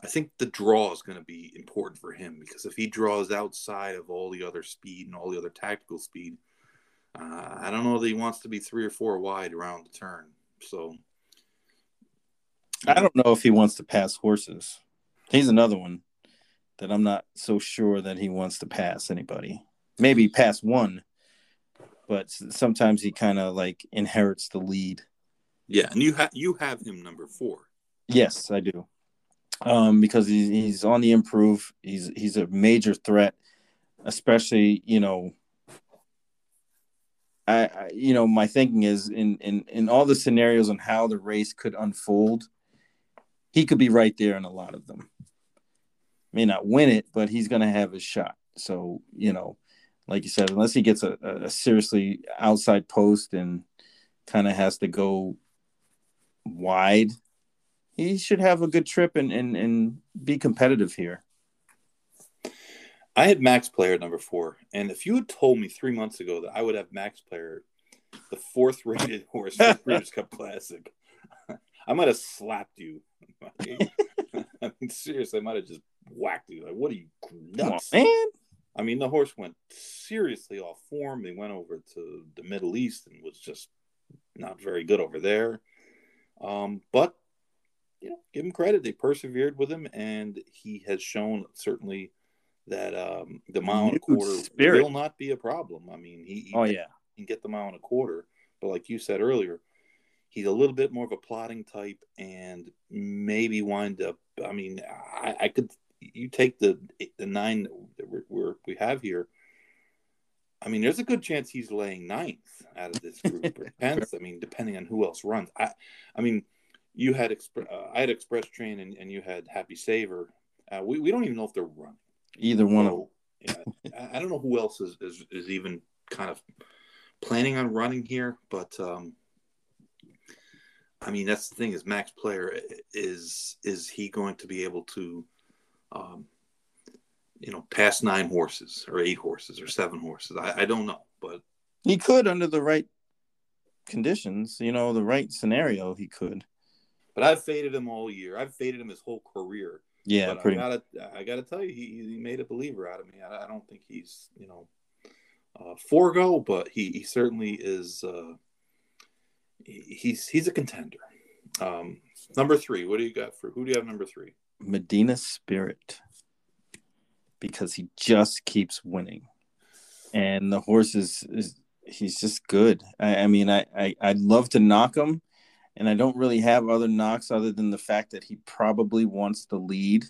I think the draw is going to be important for him because if he draws outside of all the other speed and all the other tactical speed, uh, I don't know that he wants to be three or four wide around the turn. So I don't know if he wants to pass horses. He's another one that I'm not so sure that he wants to pass anybody. Maybe pass one, but sometimes he kind of like inherits the lead. yeah, and you have you have him number four. Yes, I do. Um, because he's he's on the improve. He's he's a major threat, especially you know. I, I you know my thinking is in in in all the scenarios on how the race could unfold, he could be right there in a lot of them. May not win it, but he's going to have his shot. So you know, like you said, unless he gets a, a a seriously outside post and kind of has to go wide he should have a good trip and and, and be competitive here. I had Max Player at number four, and if you had told me three months ago that I would have Max Player, the fourth rated <laughs> horse for the Breeders' Cup Classic, <laughs> I might have slapped you. <laughs> I mean, seriously, I might have just whacked you. Like, what are you on, nuts? man. I mean, the horse went seriously off form. They went over to the Middle East and was just not very good over there. Um, but you know, give him credit; they persevered with him, and he has shown certainly that um, the mile and a quarter spirit. will not be a problem. I mean, he, he Oh yeah, can get the mile and a quarter, but like you said earlier, he's a little bit more of a plotting type, and maybe wind up. I mean, I, I could you take the the nine that we're, we're, we have here. I mean, there's a good chance he's laying ninth out of this group or <laughs> tenth. I mean, depending on who else runs. I, I mean, you had Expre- uh, I had Express Train and, and you had Happy Saver. Uh, we we don't even know if they're running. either one of them. Yeah, I- I don't know who else is, is, is even kind of planning on running here, but um, I mean that's the thing is Max Player is is he going to be able to, um, you know, pass nine horses or eight horses or seven horses? I, I don't know, but He could under the right conditions, you know, the right scenario. He could. But I've faded him all year. I've faded him his whole career. Yeah, but pretty. I gotta, I gotta tell you, he, he made a believer out of me. I, I don't think he's, you know, uh, forgo, but he, he certainly is. Uh, he- he's he's a contender. Um, number three, what do you got for who do you have number three? Medina Spirit because he just keeps winning, and the horse is, is he's just good. I, I mean, I, I I'd love to knock him, and I don't really have other knocks other than the fact that he probably wants the lead.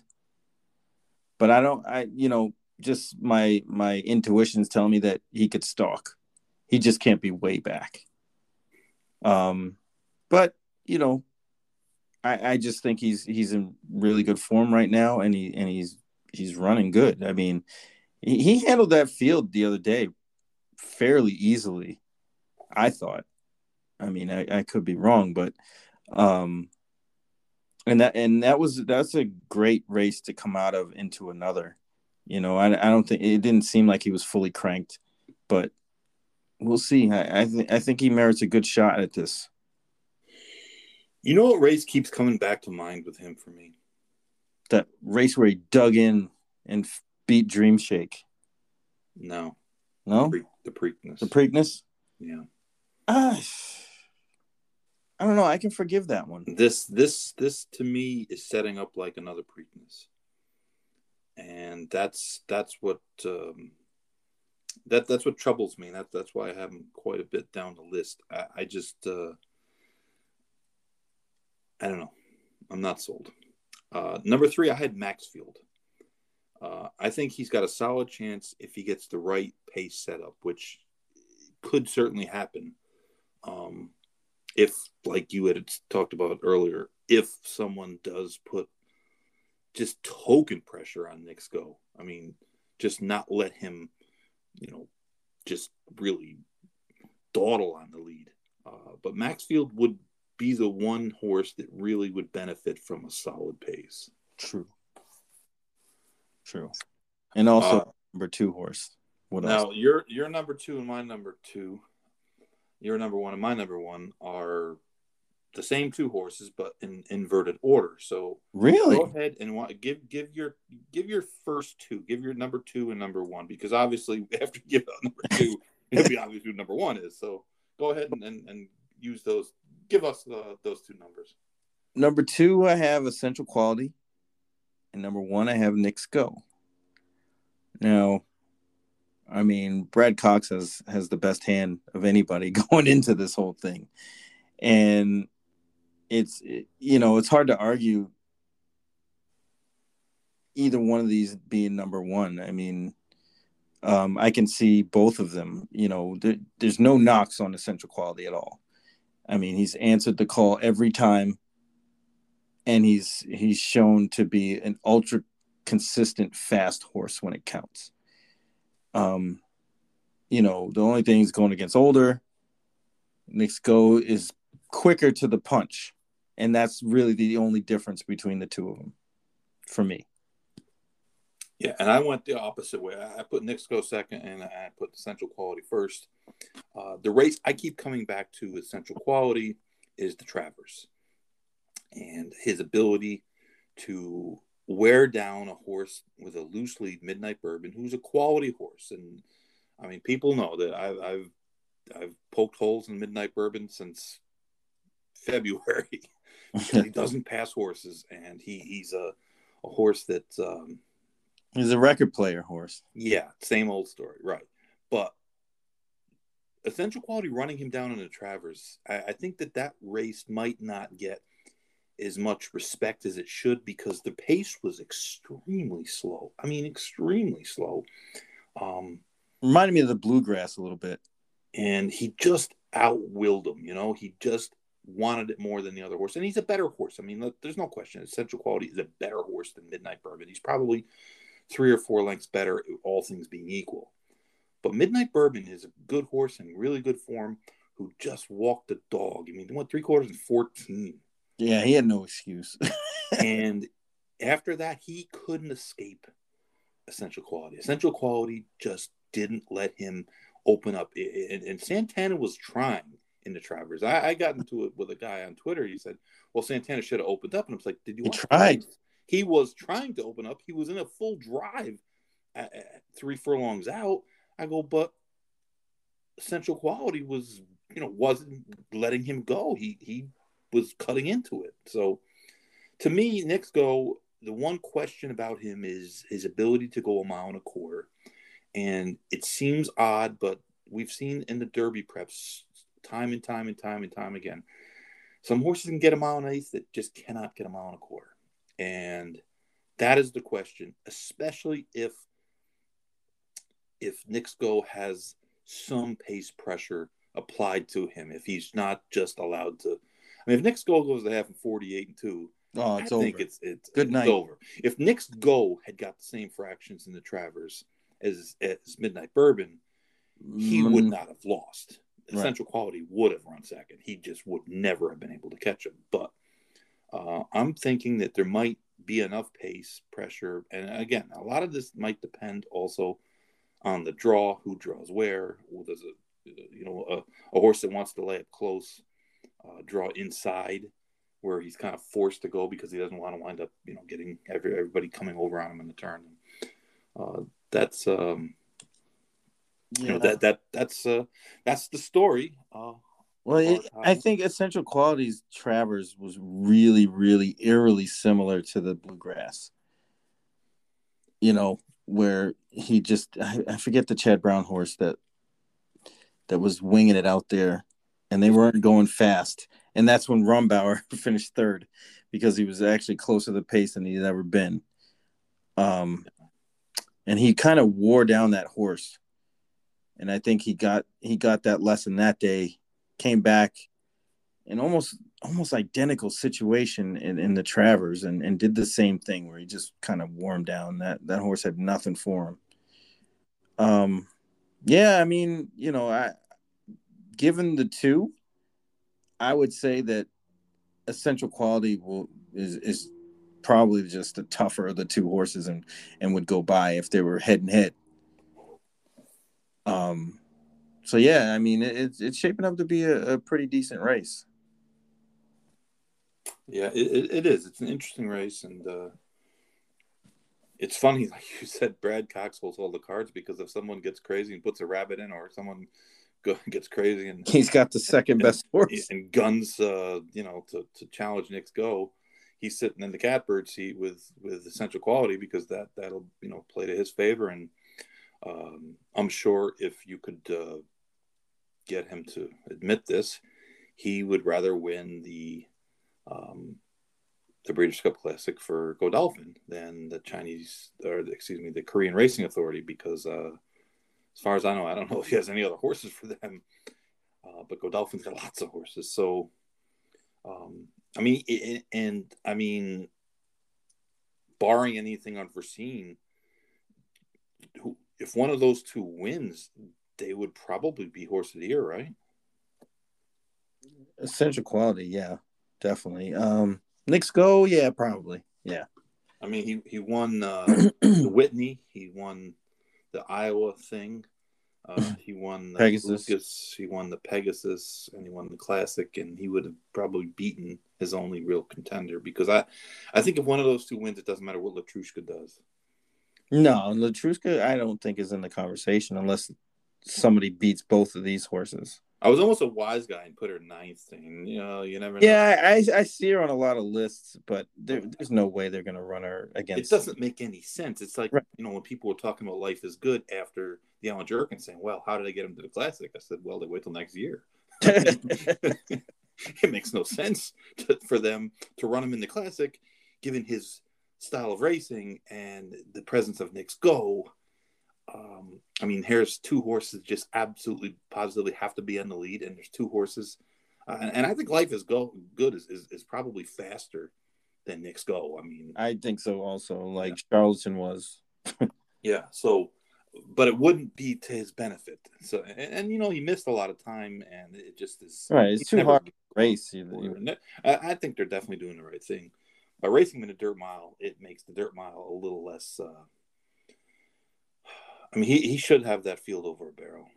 But I don't. I you know just my my intuition's telling me that he could stalk. He just can't be way back. Um, but you know, I, I just think he's he's in really good form right now, and he and he's he's running good. I mean, he, he handled that field the other day fairly easily. I thought. I mean, I, I could be wrong, but um, and that and that was that's a great race to come out of into another. You know, I, I don't think it didn't seem like he was fully cranked, but we'll see. I I, th- I think he merits a good shot at this. You know what race keeps coming back to mind with him for me? That race where he dug in and f- beat Dream Shake. No, No, Pre- the Preakness. the Preakness. yeah. Ah, I don't know. I can forgive that one. This this this to me is setting up like another Preakness, and that's that's what um, that that's what troubles me. That that's why I have him quite a bit down the list. I, I just uh, I don't know. I'm not sold. Uh, number three, I had Maxfield. Uh, I think he's got a solid chance if he gets the right pace setup, which could certainly happen. Um, if, like you had talked about earlier, if someone does put just token pressure on Knicks Go, I mean, just not let him, you know, just really dawdle on the lead. Uh, but Maxfield would be the one horse that really would benefit from a solid pace. True. True. And also Uh, number two horse. What Now else? your your number two and my number two, your number one and my number one are the same two horses, but in inverted order. So Really? go ahead and give give your give your first two, give your number two and number one, because obviously <laughs> after you give out number two, <laughs> it'll be obvious who number one is. So go ahead and, and, and use those. Give us uh, those two numbers. Number two, I have essential quality, and number one, I have Knicks Go. Now, I mean, Brad Cox has has the best hand of anybody <laughs> going into this whole thing, and it's you know it's hard to argue either one of these being number one. I mean, um, I can see both of them. You know, there, there's no knocks on essential quality at all. I mean, he's answered the call every time and he's he's shown to be an ultra consistent fast horse when it counts. Um, you know, the only thing is going against older. Go is quicker to the punch, and that's really the only difference between the two of them, for me. Yeah, and I went the opposite way. I put go second, and I put Essential Quality first. Uh, the race I keep coming back to with Essential Quality is the Travers, and his ability to wear down a horse with a loose lead, Midnight Bourbon, who's a quality horse. And I mean, people know that I've I've, I've poked holes in Midnight Bourbon since February. <laughs> he <laughs> doesn't pass horses, and he he's a a horse that. Um, He's a record player horse. yeah, same old story, right? But essential quality running him down in the Travers, I, I think that that race might not get as much respect as it should because the pace was extremely slow. I mean, extremely slow. Um, Reminded me of the bluegrass a little bit. and he just outwilled him. You know, he just wanted it more than the other horse, and he's a better horse. I mean, there's no question. Essential Quality is a better horse than Midnight Bourbon. He's probably three or four lengths better, all things being equal. But Midnight Bourbon is a good horse in really good form who just walked the dog. I mean, he went three quarters and 14. Yeah, he had no excuse. <laughs> and after that, he couldn't escape essential quality. Essential quality just didn't let him open up. And, and Santana was trying in the Travers. I, I, got into it with a guy on Twitter. He said, "Well, Santana should have opened up," and I was like, "Did you?" He tried. He was trying to open up. He was in a full drive, at, at three furlongs out. I go, but essential quality was, you know, wasn't letting him go. He he was cutting into it. So to me, Knicks Go, the one question about him is his ability to go a mile and a quarter. And it seems odd, but we've seen in the Derby preps time and time and time and time again. Some horses can get a mile and an eighth that just cannot get a mile and a quarter. And that is the question, especially if if Knicks Go has some pace pressure applied to him if he's not just allowed to. I mean, if Knicks Go goes to half and 48 and 2, Oh, I it's think it's it's Good it's night. over. If Knicks Go had got the same fractions in the Travers as as Midnight Bourbon, he would Mm, not have lost. Right. Essential Quality would have run second. He just would never have been able to catch him. But uh, I'm thinking that there might be enough pace, pressure, and again, a lot of this might depend also on the draw, who draws where. Well, does a you know a, a horse that wants to lay it close uh, draw inside, where he's kind of forced to go because he doesn't want to wind up you know getting every, everybody coming over on him in the turn. Uh, that's um, you know that that that's uh that's the story uh Well, it, I think Essential Qualities Travers was really, really eerily similar to the Bluegrass. You know, where he just I, I forget the Chad Brown horse that that was winging it out there, and they weren't going fast, and that's when Rombauer <laughs> finished third because he was actually closer to the pace than he'd ever been. Um, and he kind of wore down that horse, and I think he got he got that lesson that day came back in almost almost identical situation in, in the Travers and, and did the same thing where he just kind of wore him down. That that horse had nothing for him. Um yeah, I mean, you know, I given the two, I would say that essential quality will is is probably just the tougher of the two horses and and would go by if they were head and head. Um so yeah, I mean it, it's it's shaping up to be a, a pretty decent race. yeah it, it, is it's an interesting race and uh it's funny <laughs> like you said brad cox holds all the cards because if someone gets crazy and puts a rabbit in or someone go, <laughs> gets crazy and He's got the second best horse. and guns uh you know to, to challenge Knicks Go he's sitting in the catbird seat with with essential quality because that that'll you know play to his favor and um i'm sure if you could uh get him to admit this he would rather win the um the Breeders' Cup Classic for Godolphin than the Chinese, or excuse me, the Korean Racing Authority, because uh, as far as I know, I don't know <laughs> if he has any other horses for them. Uh, but Godolphin's got lots of horses, so um, I mean, i- and I mean, barring anything unforeseen, who, if one of those two wins, they would probably be horse of the year, right? Essential quality, yeah, definitely. Um Knicks go, yeah, probably. Yeah. I mean, he he won uh, <clears throat> the Whitney, he won the Iowa thing, uh, <laughs> he won the Pegasus. Lucas, he won the Pegasus, and he won the Classic, and he would have probably beaten his only real contender because I, I think if one of those two wins, it doesn't matter what Letruska does. No, Letruska, I don't think is in the conversation unless somebody beats both of these horses. I was almost a wise guy and put her ninth thing. You know, you never know. Yeah, I I see her on a lot of lists, but there, there's no way they're gonna run her against. it doesn't make any sense. It's like Right. you know when people were talking about life is good after the Allen Jerkens saying, "Well, how did they get him to the Classic?" I said, "Well, they wait till next year." <laughs> <laughs> it makes no sense to, for them to run him in the classic, given his style of racing and the presence of Knicks Go. Um, I mean, here's two horses just absolutely positively have to be in the lead, and there's two horses, uh, and, and I think Life is Go good is, is, is probably faster than Knicks Go. I mean, I think so also, like Charleston was. <laughs> yeah. So, but it wouldn't be to his benefit. So, and, and, you know, he missed a lot of time, and it just is Right, it's too hard race. close You- before. you- And that- I, I think they're definitely doing the right thing. By racing him in a dirt mile, it makes the dirt mile a little less. Uh, I mean, he, he should have that field over a barrel.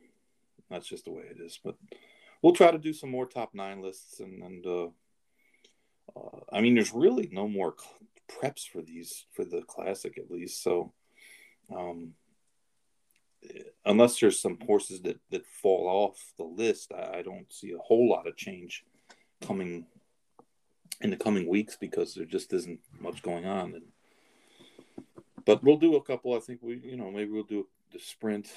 That's just the way it is. But we'll try to do some more top nine lists, and and uh, uh, I mean, there's really no more preps for these for the classic at least. So, um, unless there's some horses that that fall off the list, I, I don't see a whole lot of change coming in the coming weeks because there just isn't much going on. And but we'll do a couple. I think we, you know, maybe we'll do the sprint.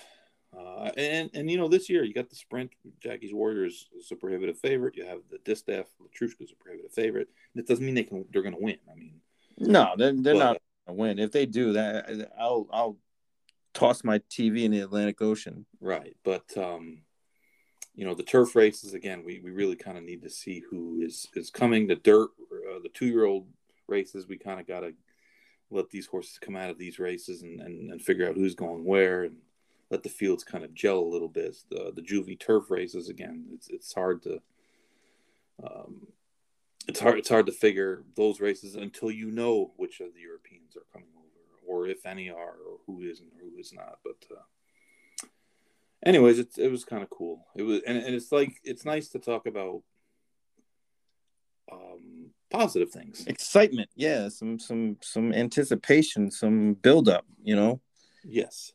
Uh, and and you know, this year you got the sprint. Jackie's Warriors is a prohibitive favorite. You have the distaff. Letruska's a prohibitive favorite. That doesn't mean they can. They're going to win. I mean, No, they're, they're But- not gonna win. If they do that, I'll I'll toss my TV in the Atlantic Ocean. right? But um, you know the turf races again. We, we really kind of need to see who is is coming. The dirt, uh, the two year old races, we kind of got to let these horses come out of these races and, and, and figure out who's going where and let the fields kind of gel a little bit. The the juvie turf races again, it's it's hard to um, it's hard it's hard to figure those races until you know which of the Europeans are coming over, or if any are, or who is and who is not. But uh, anyways, it it was kind of cool. It was and, and it's like it's nice to talk about um, positive things, excitement. Yeah, some some some anticipation, some build up. You know. Yes.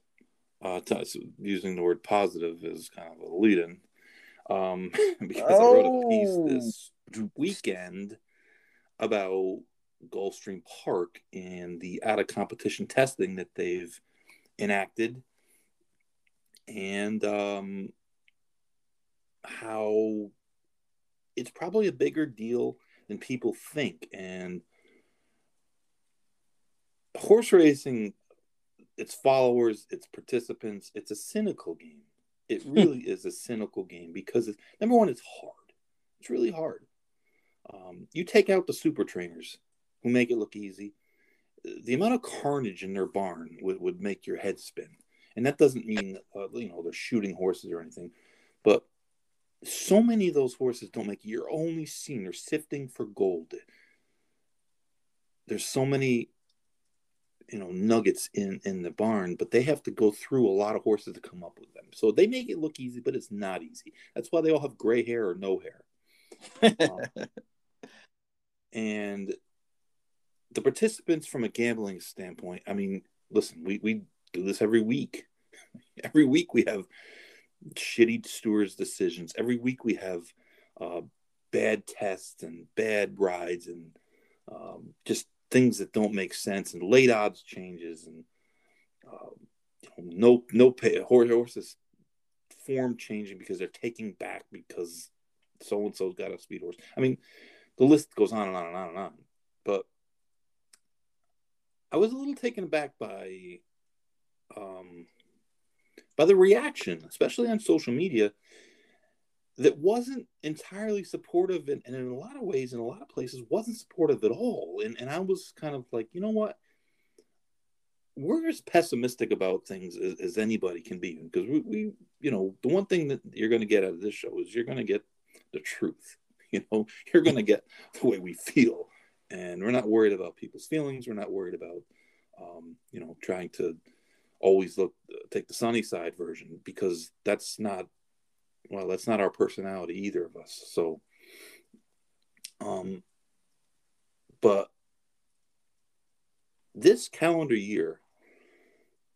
Uh, t- so using the word positive is kind of a lead in um, <laughs> because oh. I wrote a piece this weekend about Gulfstream Park and the out of competition testing that they've enacted and um, how it's probably a bigger deal than people think. And horse racing, its followers, its participants, it's a cynical game. It hmm. really is a cynical game because it's, number one, it's hard. It's really hard. Um, you take out the super trainers who make it look easy. The amount of carnage in their barn would, would make your head spin. And that doesn't mean, uh, you know, they're shooting horses or anything. But so many of those horses don't make it. You're only seeing, they're sifting for gold. There's so many, you know, nuggets in, in the barn, but they have to go through a lot of horses to come up with them. So they make it look easy, but it's not easy. That's why they all have gray hair or no hair. um, <laughs> and the participants from a gambling standpoint, I mean, listen, we, we do this every week. <laughs> Every week we have shitty stewards decisions. Every week we have uh, bad tests and bad rides and um, just things that don't make sense and late odds changes and uh, no no pay, horses form changing because they're taking back because so and so's got a speed horse. I mean, the list goes on and on and on and on. But I was a little taken aback by um, by the reaction, especially on social media, that wasn't entirely supportive and, and, in a lot of ways, in a lot of places, wasn't supportive at all. And, and I was kind of like, you know what? We're as pessimistic about things as, as anybody can be because we, we, you know, the one thing that you're going to get out of this show is you're going to get the truth. <laughs> You know, you're going to get the way we feel. And we're not worried about people's feelings. We're not worried about, um, you know, trying to always look take the sunny side version because that's not well that's not our personality either of us. So um but this calendar year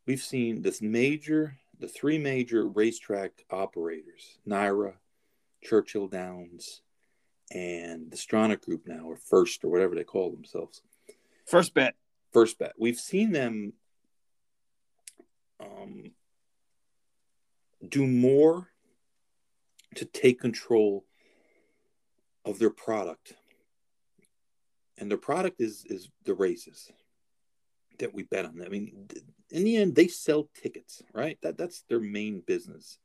we've seen this major the three major racetrack operators NYRA churchill downs and the Stronach group now or first or whatever they call themselves. First bet. First bet. We've seen them um, do more to take control of their product. And their product is is the races that we bet on. I mean in the end they sell tickets right? That that's their main business.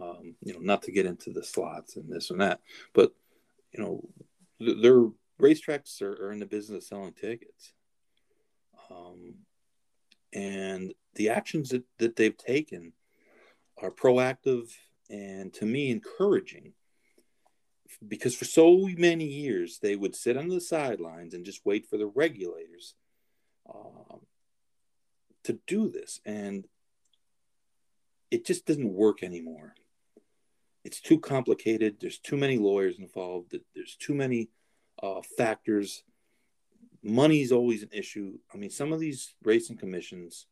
Um, you know not to get into the slots and this and that but you know their racetracks are, are in the business of selling tickets. Um, and the actions that, that they've taken are proactive and to me encouraging. Because for so many years they would sit on the sidelines and just wait for the regulators um, to do this. And it just doesn't work anymore. It's too complicated. There's too many lawyers involved. There's too many uh, factors. Money's always an issue. I mean some of these racing commissions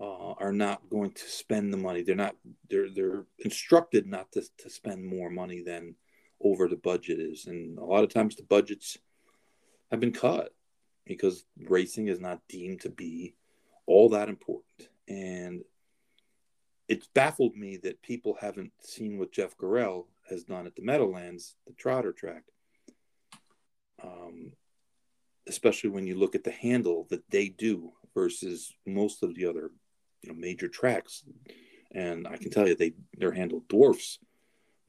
uh, are not going to spend the money. They're not. They're they're instructed not to to spend more money than over the budget is, and a lot of times the budgets have been cut because racing is not deemed to be all that important. And it's baffled me that people haven't seen what Jeff Gural has done at the Meadowlands, the Trotter track. Um, especially when you look at the handle that they do versus most of the other you know major tracks, and I can tell you they their handle dwarfs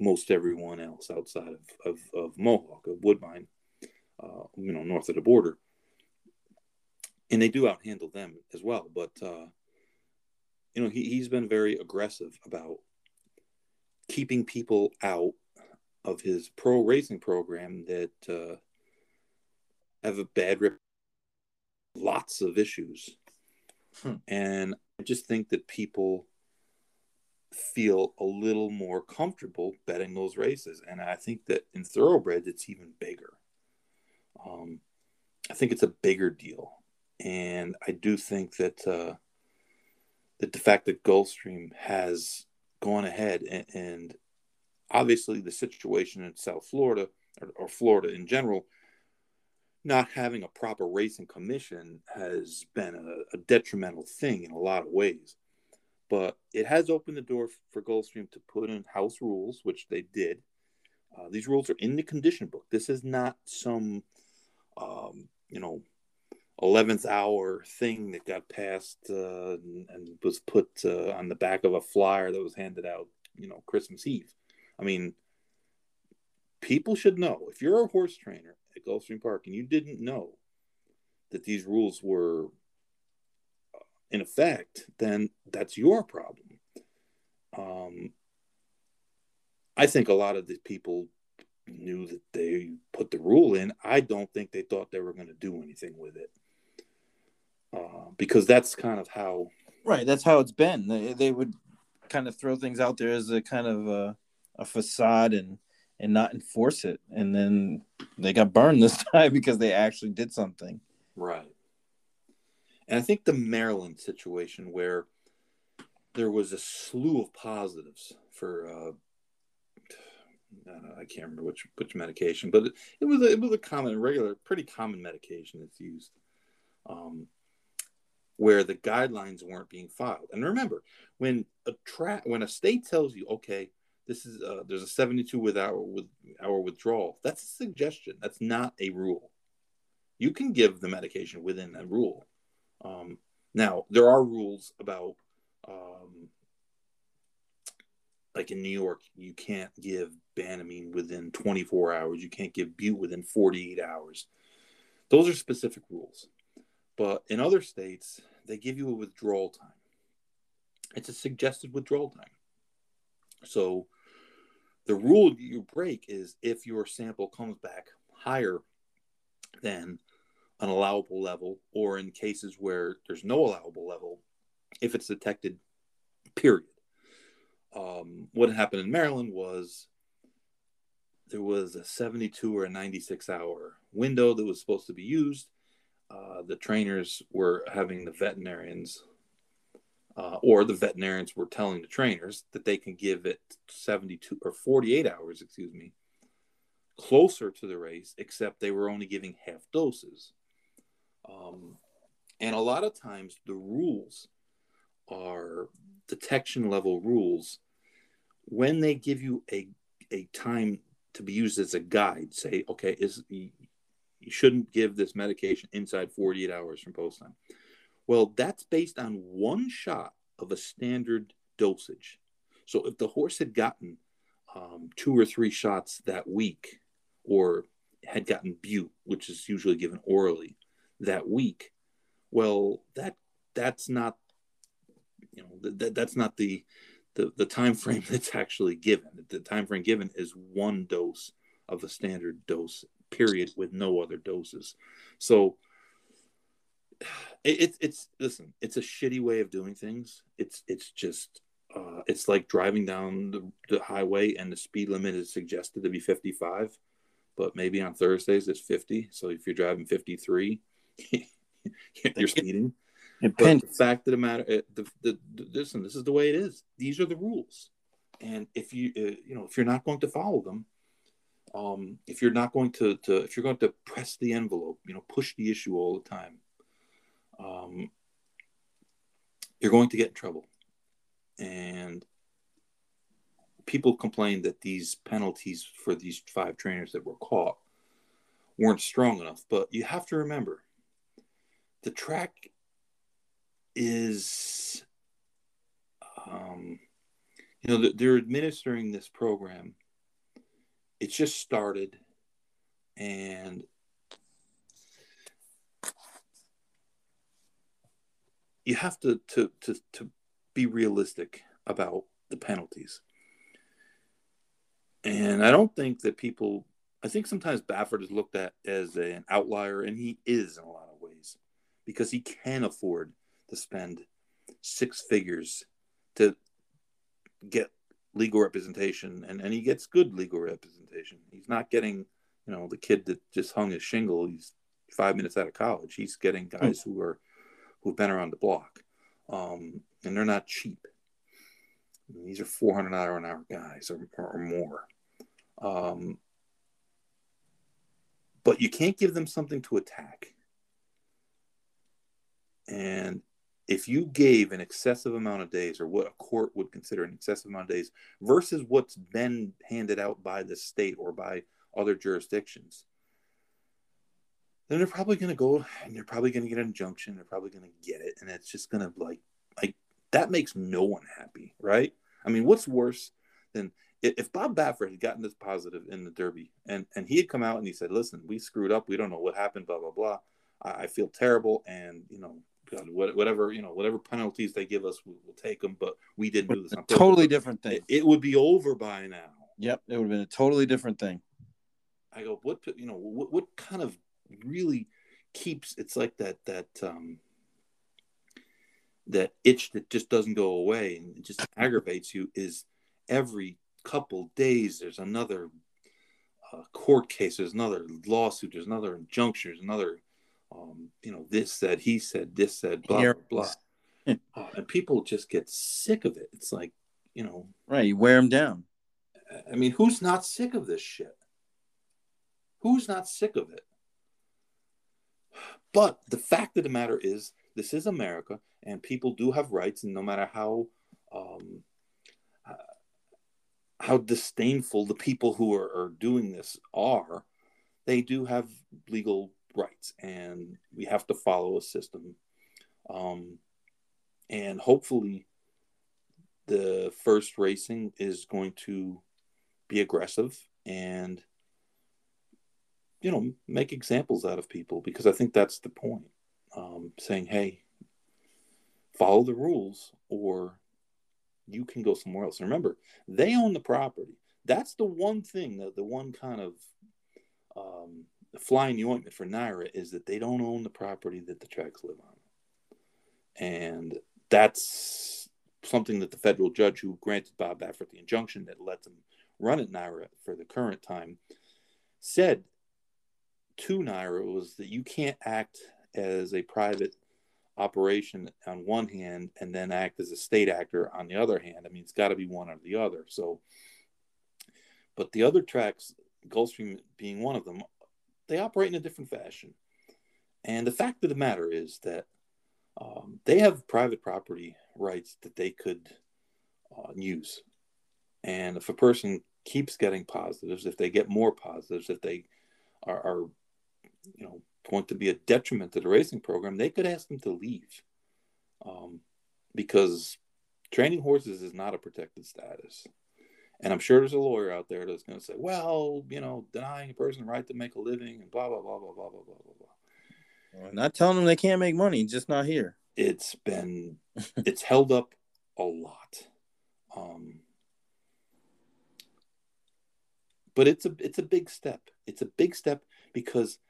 most everyone else outside of, of, of Mohawk, of Woodbine, uh, you know, north of the border. And they do outhandle them as well. But, uh, you know, he, he's been very aggressive about keeping people out of his pro racing program that uh, have a bad rep, lots of issues. Hmm. And I just think that people feel a little more comfortable betting those races. And I think that in thoroughbreds, it's even bigger. Um, I think it's a bigger deal. And I do think that uh, that the fact that Gulfstream has gone ahead and, and obviously the situation in South Florida or, or Florida in general, not having a proper racing commission has been a, a detrimental thing in a lot of ways but it has opened the door for Gulfstream to put in house rules, which they did. Uh, these rules are in the condition book. This is not some, um, you know, 11th hour thing that got passed uh, and, and, was put uh, on the back of a flyer that was handed out, you know, Christmas Eve. I mean, people should know if you're a horse trainer at Gulfstream Park and you didn't know that these rules were in effect, then that's your problem. Um, I think a lot of the people knew that they put the rule in. I don't think they thought they were going to do anything with it uh, because that's kind of how. Right, that's how it's been. They, they would kind of throw things out there as a kind of a, a facade and and not enforce it, and then they got burned this <laughs> time because they actually did something. Right. And I think the Maryland situation where there was a slew of positives for uh, I, can't remember which which medication, but it, it, was a, it was a common, regular, pretty common medication that's used, um, where the guidelines weren't being filed. And remember, when a tra- when a state tells you, okay, this is uh, there's a 72 with hour with hour withdrawal, that's a suggestion. That's not a rule. You can give the medication within that rule, um, now, there are rules about, um, like in New York, you can't give Banamine within 24 hours. You can't give Bute within 48 hours. Those are specific rules. But in other states, they give you a withdrawal time. It's a suggested withdrawal time. So the rule you break is if your sample comes back higher than an allowable level, or in cases where there's no allowable level, if it's detected, period. Um, what happened in Maryland was there was a 72 or a 96 hour window that was supposed to be used. Uh, the trainers were having the veterinarians, uh, or the veterinarians were telling the trainers that they can give it 72 or 48 hours, excuse me, closer to the race, except they were only giving half doses. Um, and a lot of times the rules are detection level rules. When they give you a, a time to be used as a guide, say, okay, is you shouldn't give this medication inside 48 hours from post time. Well, that's based on one shot of a standard dosage. So if the horse had gotten um, two or three shots that week, or had gotten bute, which is usually given orally, that week well that that's not you know that, that's not the, the the time frame <laughs> that's actually given the time frame given is one dose of a standard dose period with no other doses so it, it's listen it's a shitty way of doing things it's it's just uh, it's like driving down the, the highway and the speed limit is suggested to be 55 but maybe on thursdays it's 50 so if you're driving 53 <laughs> you're speeding. But the fact of the matter, uh, the, the, the, listen, this is the way it is. These are the rules, and if you uh, you know if you're not going to follow them, um, if you're not going to, to if you're going to press the envelope, you know, push the issue all the time, um, you're going to get in trouble. And people complained that these penalties for these five trainers that were caught weren't strong enough. But you have to remember the track is um, you know they're administering this program it's just started, and you have to to to to be realistic about the penalties. And I don't think that people. I think sometimes Baffert is looked at as a, an outlier, and he is in a lot of ways because he can afford to spend six figures to get legal representation, and, and he gets good legal representation. He's not getting, you know, the kid that just hung his shingle. He's five minutes out of college. He's getting hmm. guys who are who've been around the block, um, and they're not cheap. These are four hundred dollar an hour guys or, or more. Um, but you can't give them something to attack. And if you gave an excessive amount of days, or what a court would consider an excessive amount of days, versus what's been handed out by the state or by other jurisdictions, then they're probably going to go and they're probably going to get an injunction. They're probably going to get it, and it's just going to like like that makes no one happy, right? I mean, what's worse than if Bob Baffert had gotten this positive in the Derby and and he had come out and he said, "Listen, we screwed up. We don't know what happened. Blah blah blah. I, I feel terrible, and you know, God, whatever you know, whatever penalties they give us, we, will take them. But we didn't do this. On totally different thing. It, it, would be over by now. Yep, it would have been a totally different thing. I go, what you know, what what kind of really keeps? It's like that that um that itch that just doesn't go away and it just <laughs> aggravates you is every couple days there's another uh, court case there's another lawsuit there's another injunction there's another um, you know this said he said this said blah blah blah. uh, and people just get sick of it. It's like you know. Right you wear them down. I mean who's not sick of this shit? Who's not sick of it but the fact of the matter is this is america and people do have rights and no matter how um, how disdainful the people who are, are doing this are, they do have legal rights, and we have to follow a system. Um, and hopefully, the first racing is going to be aggressive and you know make examples out of people because I think that's the point. Um, saying, "Hey, follow the rules, or you can go somewhere else. And remember, they own the property. That's the one thing that the one kind of um, flying the ointment for NYRA is that they don't own the property that the tracks live on. And that's something that the federal judge who granted Bob Baffert the injunction that let them run at NYRA for the current time said to NYRA was that you can't act as a private operation on one hand and then act as a state actor on the other hand. I mean, it's got to be one or the other. So, but the other tracks, Gulfstream being one of them, they operate in a different fashion. And the fact of the matter is that um, they have private property rights that they could uh, use. And if a person keeps getting positives, if they get more positives, if they are, are you know, going to be a detriment to the racing program, they could ask them to leave. Um, because training horses is not a protected status. And I'm sure there's a lawyer out there that's going to say, well, you know, denying a person the right to make a living and blah, blah, blah, blah, blah, blah, blah, blah, blah. Well, not telling them they can't make money, just not here. It's been, <laughs> it's held up a lot. Um, but it's a, it's a big step. It's a big step because –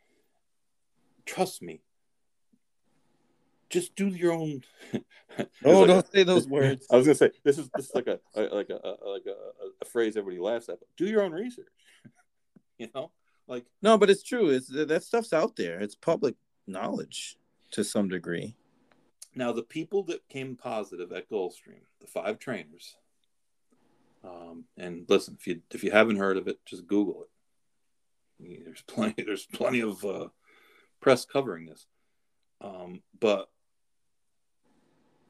trust me. Just do your own. <laughs> oh, like don't a, say those <laughs> words. I was gonna say this is this is like a, <laughs> a like a, a like a, a, phrase everybody laughs at. do your own research. you know, like no, but it's true. It's that stuff's out there. It's public knowledge to some degree. Now, the people that came positive at Gulfstream, the five trainers, um, and listen, if you if you haven't heard of it, just Google it. There's plenty. There's plenty of uh, press covering this. Um, but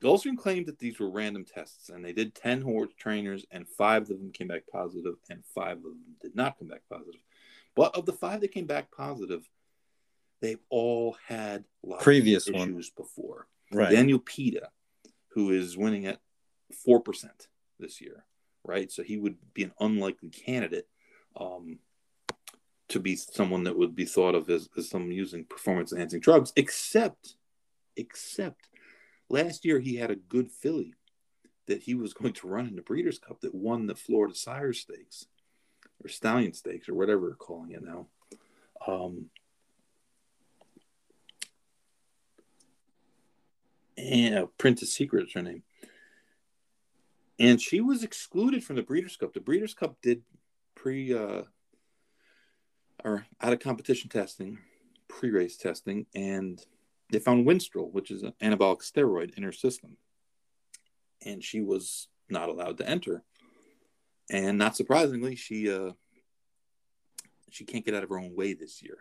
Gulfstream claimed that these were random tests, and they did 10 horse trainers, and five of them came back positive, and five of them did not come back positive. But of the five that came back positive, they've all had previous issues one. before. Right. Daniel Pita, who is winning at 4% this year, right? So he would be an unlikely candidate. Um, to be someone that would be thought of as, as someone using performance enhancing drugs, except, except last year he had a good filly that he was <laughs> going to run in the Breeders' Cup that won the Florida Sire Stakes or Stallion Stakes or whatever we're calling it now. Um, and uh, Princess Secret is her name. And she was excluded from the Breeders' Cup. The Breeders' Cup did pre uh, or out of competition testing, pre race testing, and they found Winstrol, which is an anabolic steroid, in her system. And she was not allowed to enter. And not surprisingly, she uh, she can't get out of her own way this year.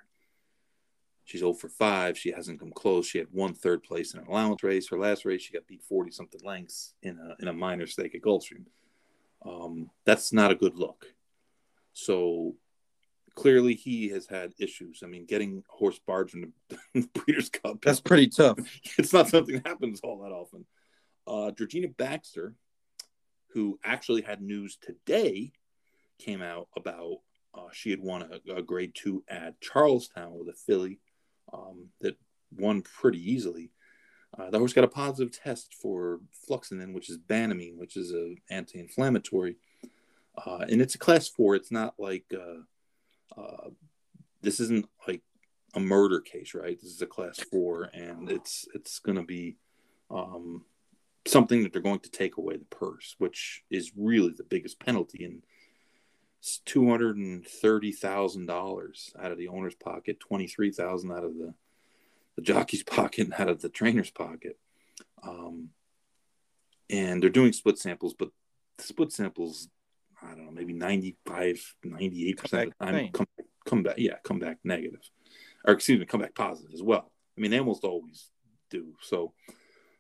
She's 0 for 5. She hasn't come close. She had one third place in an allowance race. Her last race, she got beat 40 something lengths in a, in a minor stake at Gulfstream. Um, that's not a good look. So clearly he has had issues. I mean, getting horse barred from <laughs> the Breeders' Cup. That's pretty tough. <laughs> It's not something that happens all that often. Uh, Georgina Baxter, who actually had news today, came out about uh, she had won a, a, grade two at Charles Town with a filly um, that won pretty easily. Uh, the horse got a positive test for flunixin, which is banamine, which is an anti-inflammatory, uh, and it's a class four. It's not like uh, this isn't like a murder case, right? This is a class four, and it's it's going to be um, something that they're going to take away the purse, which is really the biggest penalty in two hundred and thirty thousand dollars out of the owner's pocket, twenty three thousand out of the the jockey's <laughs> pocket, and out of the trainer's pocket. Um, and they're doing split samples, but split samples, I don't know, maybe 95, 98 percent of the time come, come back, yeah, come back negative, or excuse me, come back positive as well. I mean, they almost always do. So,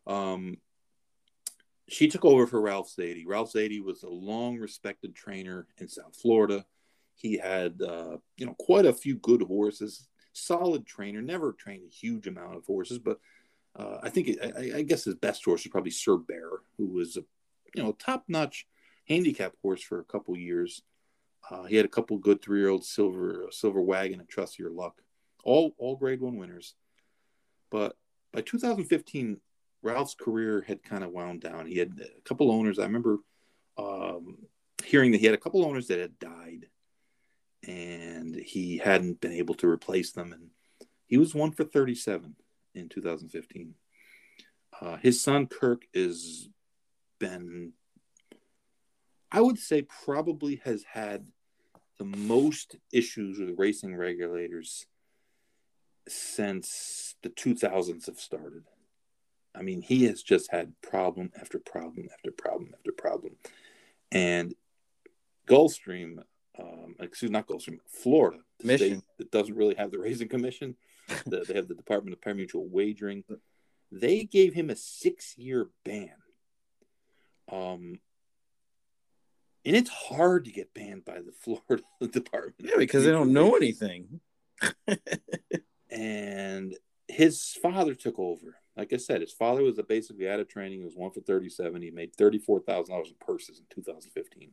um, she took over for Ralph Ziadie. Ralph Ziadie was a long respected trainer in South Florida. He had, uh, you know, quite a few good horses. Solid trainer. Never trained a huge amount of horses, but uh, I think I, I, guess his best horse was probably Sir Bear, who was a, you know, top notch handicap horse for a couple years. Uh, he had a couple good three year old silver silver wagon and trust your luck, all all grade one winners. But by 2015, Ralph's career had kind of wound down. He had a couple owners. I remember um, hearing that he had a couple owners that had died, and he hadn't been able to replace them. And he was one for 37 in 2015. Uh, his son Kirk is been, I would say, probably has had the most issues with racing regulators since the 2000s have started. I mean, he has just had problem after problem after problem after problem. And Gulfstream, um, excuse not Gulfstream, Florida, the Mission. state that doesn't really have the racing commission, the, they have the Department of Pari-Mutuel Wagering. They gave him a six-year ban. Um, and it's hard to get banned by the <laughs> Florida Department. Yeah, because they don't know anything. <laughs> and his father took over like I said, his father was basically out of training. He was one for 37. He made $34,000 in purses in 2015.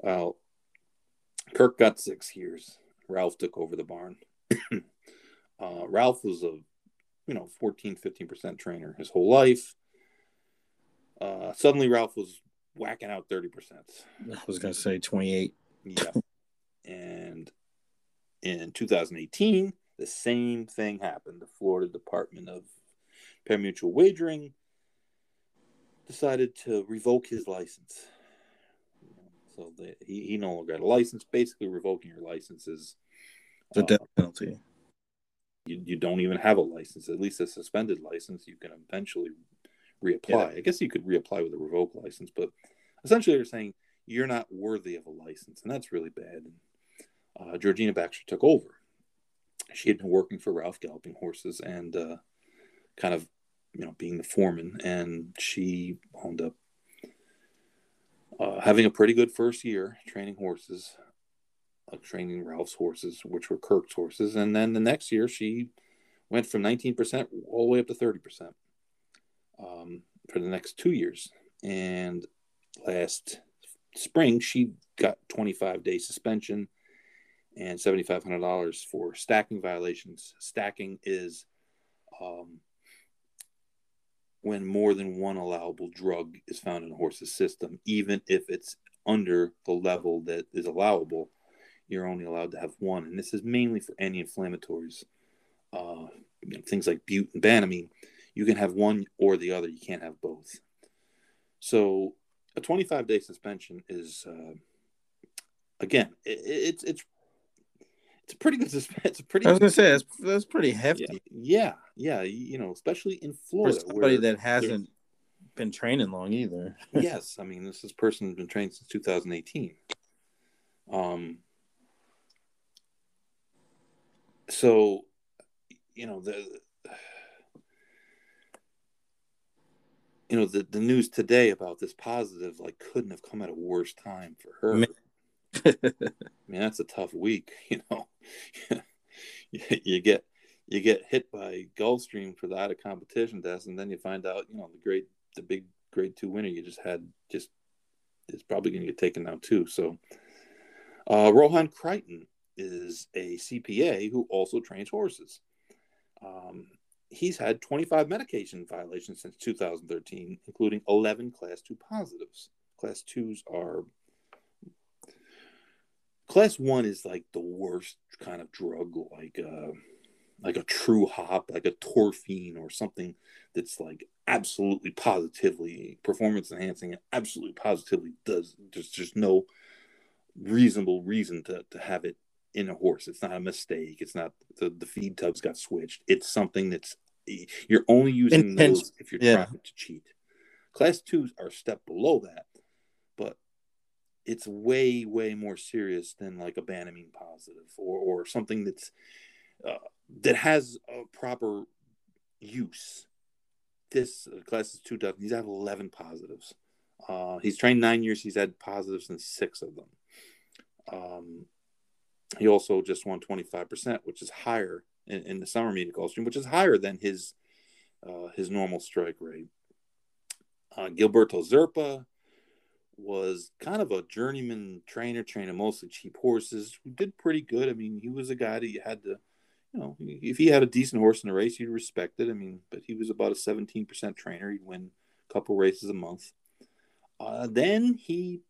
Well, Kirk got six years. Ralph took over the barn. <clears throat> uh, Ralph was a, you know, 14, 15% trainer his whole life. Uh, suddenly, Ralph was whacking out 30%. I was going to say 28. yeah. And in 2018, the same thing happened. The Florida Department of Pari-Mutuel Wagering decided to revoke his license. So they, he, he no longer got a license. Basically, revoking your license is a death uh, penalty. You, you don't even have a license, at least a suspended license. You can eventually reapply. Yeah. I guess you could reapply with a revoked license, but essentially they're saying you're not worthy of a license, and that's really bad. And, uh, Georgina Baxter took over. She had been working for Ralph Galloping Horses, and uh, kind of you know being the foreman and she wound up uh, having a pretty good first year training horses uh, training ralph's horses which were kirk's horses and then the next year she went from 19% all the way up to 30% um, for the next two years and last spring she got 25 day suspension and seventy five hundred dollars for stacking violations. Stacking is um, when more than one allowable drug is found in a horse's system, even if it's under the level that is allowable, you're only allowed to have one. And this is mainly for anti-inflammatories, uh, you know, things like bute and banamine. You can have one or the other. You can't have both. So a 25 day suspension is, uh, again, it, it's it's it's a pretty good suspension. It's a pretty. I was gonna say that's that's pretty hefty. Yeah, yeah, you know, especially in For Florida, somebody where that hasn't been training long either. <laughs> yes, I mean this is person has been trained since 2018. Um, so you know the you know the the news today about this positive like couldn't have come at a worse time for her. I mean that's a tough week, <laughs> you know. you, <laughs> you get you get hit by Gulfstream for the out of competition test, and then you find out, you know, the great the big grade two winner you just had just is probably going to get taken now too. So, uh, Rohan Crichton is a CPA who also trains horses. Um, he's had 25 medication violations since 2013, including 11 class 2 positives. Class 2s are class 1 is like the worst kind of drug like uh like a true hop, like a torphine or something that's like absolutely positively performance enhancing and absolutely positively does there's just no reasonable reason to, to have it in a horse. It's not a mistake. It's not the, the feed tubs got switched. It's something that's you're only using Intense- those if you're yeah. trying to cheat. Class twos are a step below that, but it's way, way more serious than like a Banamine positive or, or something that's uh, that has a proper use. This uh, class is two dozen. He's had 11 positives. Uh, he's trained nine years. He's had positives in six of them. Um, he also just won 25%, which is higher in, in the summer meet at Gulfstream, which is higher than his uh, his normal strike rate. Uh, Gilberto Zerpa was kind of a journeyman trainer, training mostly cheap horses, who did pretty good. I mean, he was a guy that you had to, you know, if he had a decent horse in a race, you'd respect it. I mean, but he was about a 17% trainer. He'd win a couple races a month. Uh, then he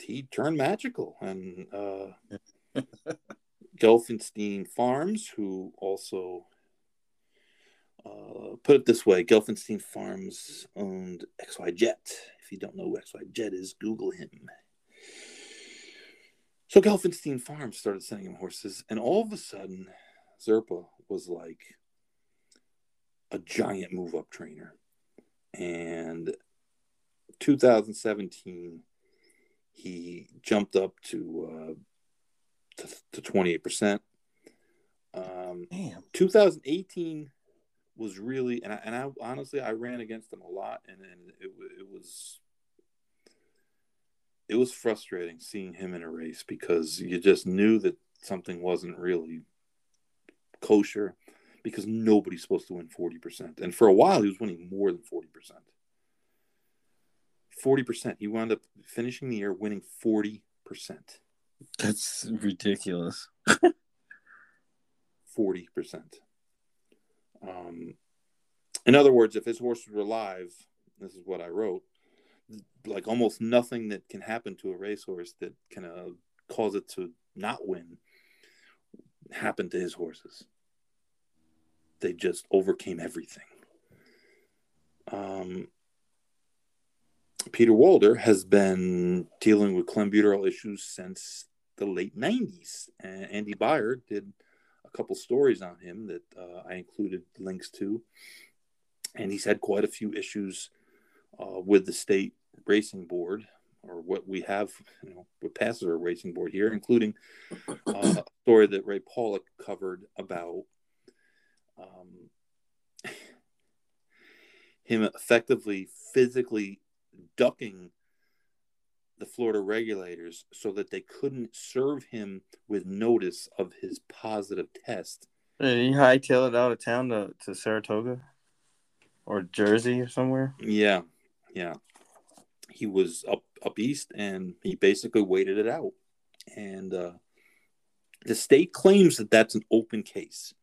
he turned magical and uh, <laughs> Gelfenstein Farms, who also uh, put it this way, Gelfenstein Farms owned XY Jet. If you don't know who XY Jet is, Google him. So Gelfenstein Farms started sending him horses, and all of a sudden, Zerpa was like a giant move up trainer. And 2017, he jumped up to uh, to, to 28%. Um, Damn. 2018 was really, and I, and I honestly I ran against him a lot, and, and it it was it was frustrating seeing him in a race because you just knew that something wasn't really kosher because nobody's supposed to win 40%. And for a while, he was winning more than 40%. 40%. He wound up finishing the year winning 40%. That's ridiculous. <laughs> 40%. Um, in other words, if his horses were alive, this is what I wrote, like almost nothing that can happen to a racehorse that can uh, cause it to not win happened to his horses. They just overcame everything. Um, Peter Walder has been dealing with clenbuterol issues since the late 90s. And Andy Beyer did a couple stories on him that uh, I included links to. And he's had quite a few issues uh, with the state racing board, or what we have, you know, what passes our racing board here, including uh, a story that Ray Paulick covered about um, him effectively physically ducking the Florida regulators so that they couldn't serve him with notice of his positive test. Did he hightail it out of town to, to Saratoga or Jersey or somewhere? Yeah, yeah. He was up up east, and he basically waited it out. And uh, the state claims that that's an open case.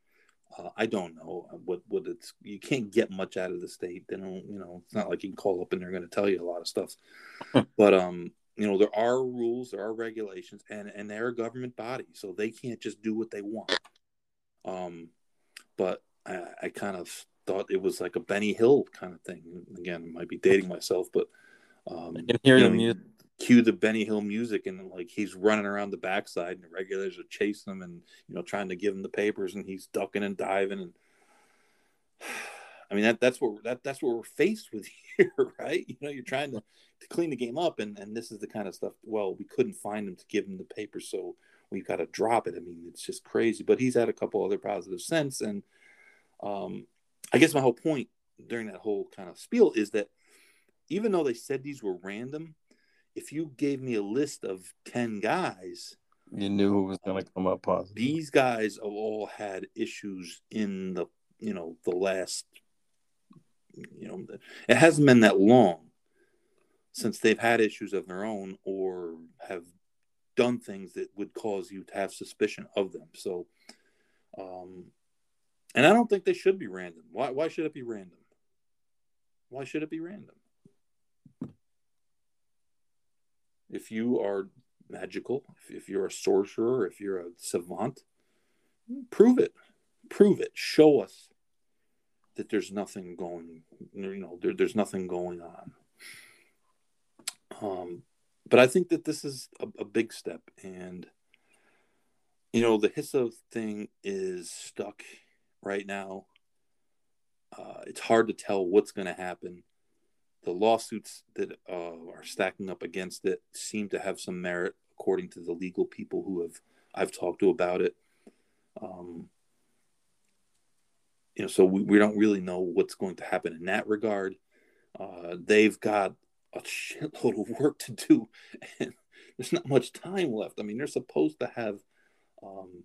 Uh, I don't know what what it's. You can't get much out of the state. They don't. You know, it's not like you can call up and they're going to tell you a lot of stuff. <laughs> but um, you know, there are rules, there are regulations, and and they're a government body, so they can't just do what they want. Um, but I, I kind of thought it was like a Benny Hill kind of thing. Again, I might be dating myself, but um, I can hear you the music. Cue the Benny Hill music, and like he's running around the backside, and the regulators are chasing him, and you know trying to give him the papers, and he's ducking and diving, and <sighs> I mean that that's what that that's what we're faced with <laughs> here, right? You know, you're trying to, to clean the game up, and and this is the kind of stuff. Well, we couldn't find him to give him the papers, so we've got to drop it. I mean, it's just crazy. But he's had a couple other positive sense, and um, I guess my whole point during that whole kind of spiel is that even though they said these were random, if you gave me a list of 10 guys, You knew who was going to come up positive. these guys have all had issues in the, you know, the last, you know, it hasn't been that long since they've had issues of their own or have done things that would cause you to have suspicion of them. So, um, and I don't think they should be random. Why, why should it be random? Why should it be random? If you are magical, if, if you're a sorcerer, if you're a savant, prove it. Prove it. Show us that there's nothing going, you know, there, there's nothing going on. Um, but I think that this is a, a big step, and you know, the HISA thing is stuck right now. Uh, it's hard to tell what's going to happen. The lawsuits that uh, are stacking up against it seem to have some merit, according to the legal people who have I've talked to about it. Um, you know, so we, we don't really know what's going to happen in that regard. Uh, they've got a shitload of work to do, and there's not much time left. I mean, they're supposed to have, um,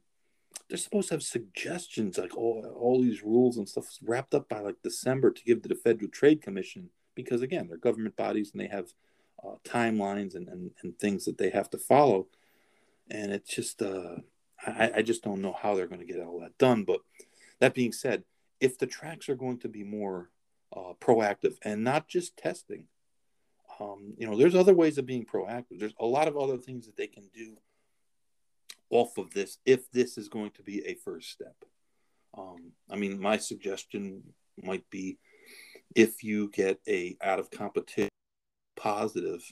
they're supposed to have suggestions like all all these rules and stuff wrapped up by like December to give to the Federal Trade Commission because again, they're government bodies and they have uh, timelines and, and and things that they have to follow, and it's just uh, I, I just don't know how they're going to get all that done. But that being said, if the tracks are going to be more uh, proactive and not just testing, um, you know, there's other ways of being proactive. There's a lot of other things that they can do off of this if this is going to be a first step. Um, I mean, my suggestion might be if you get a out of competition positive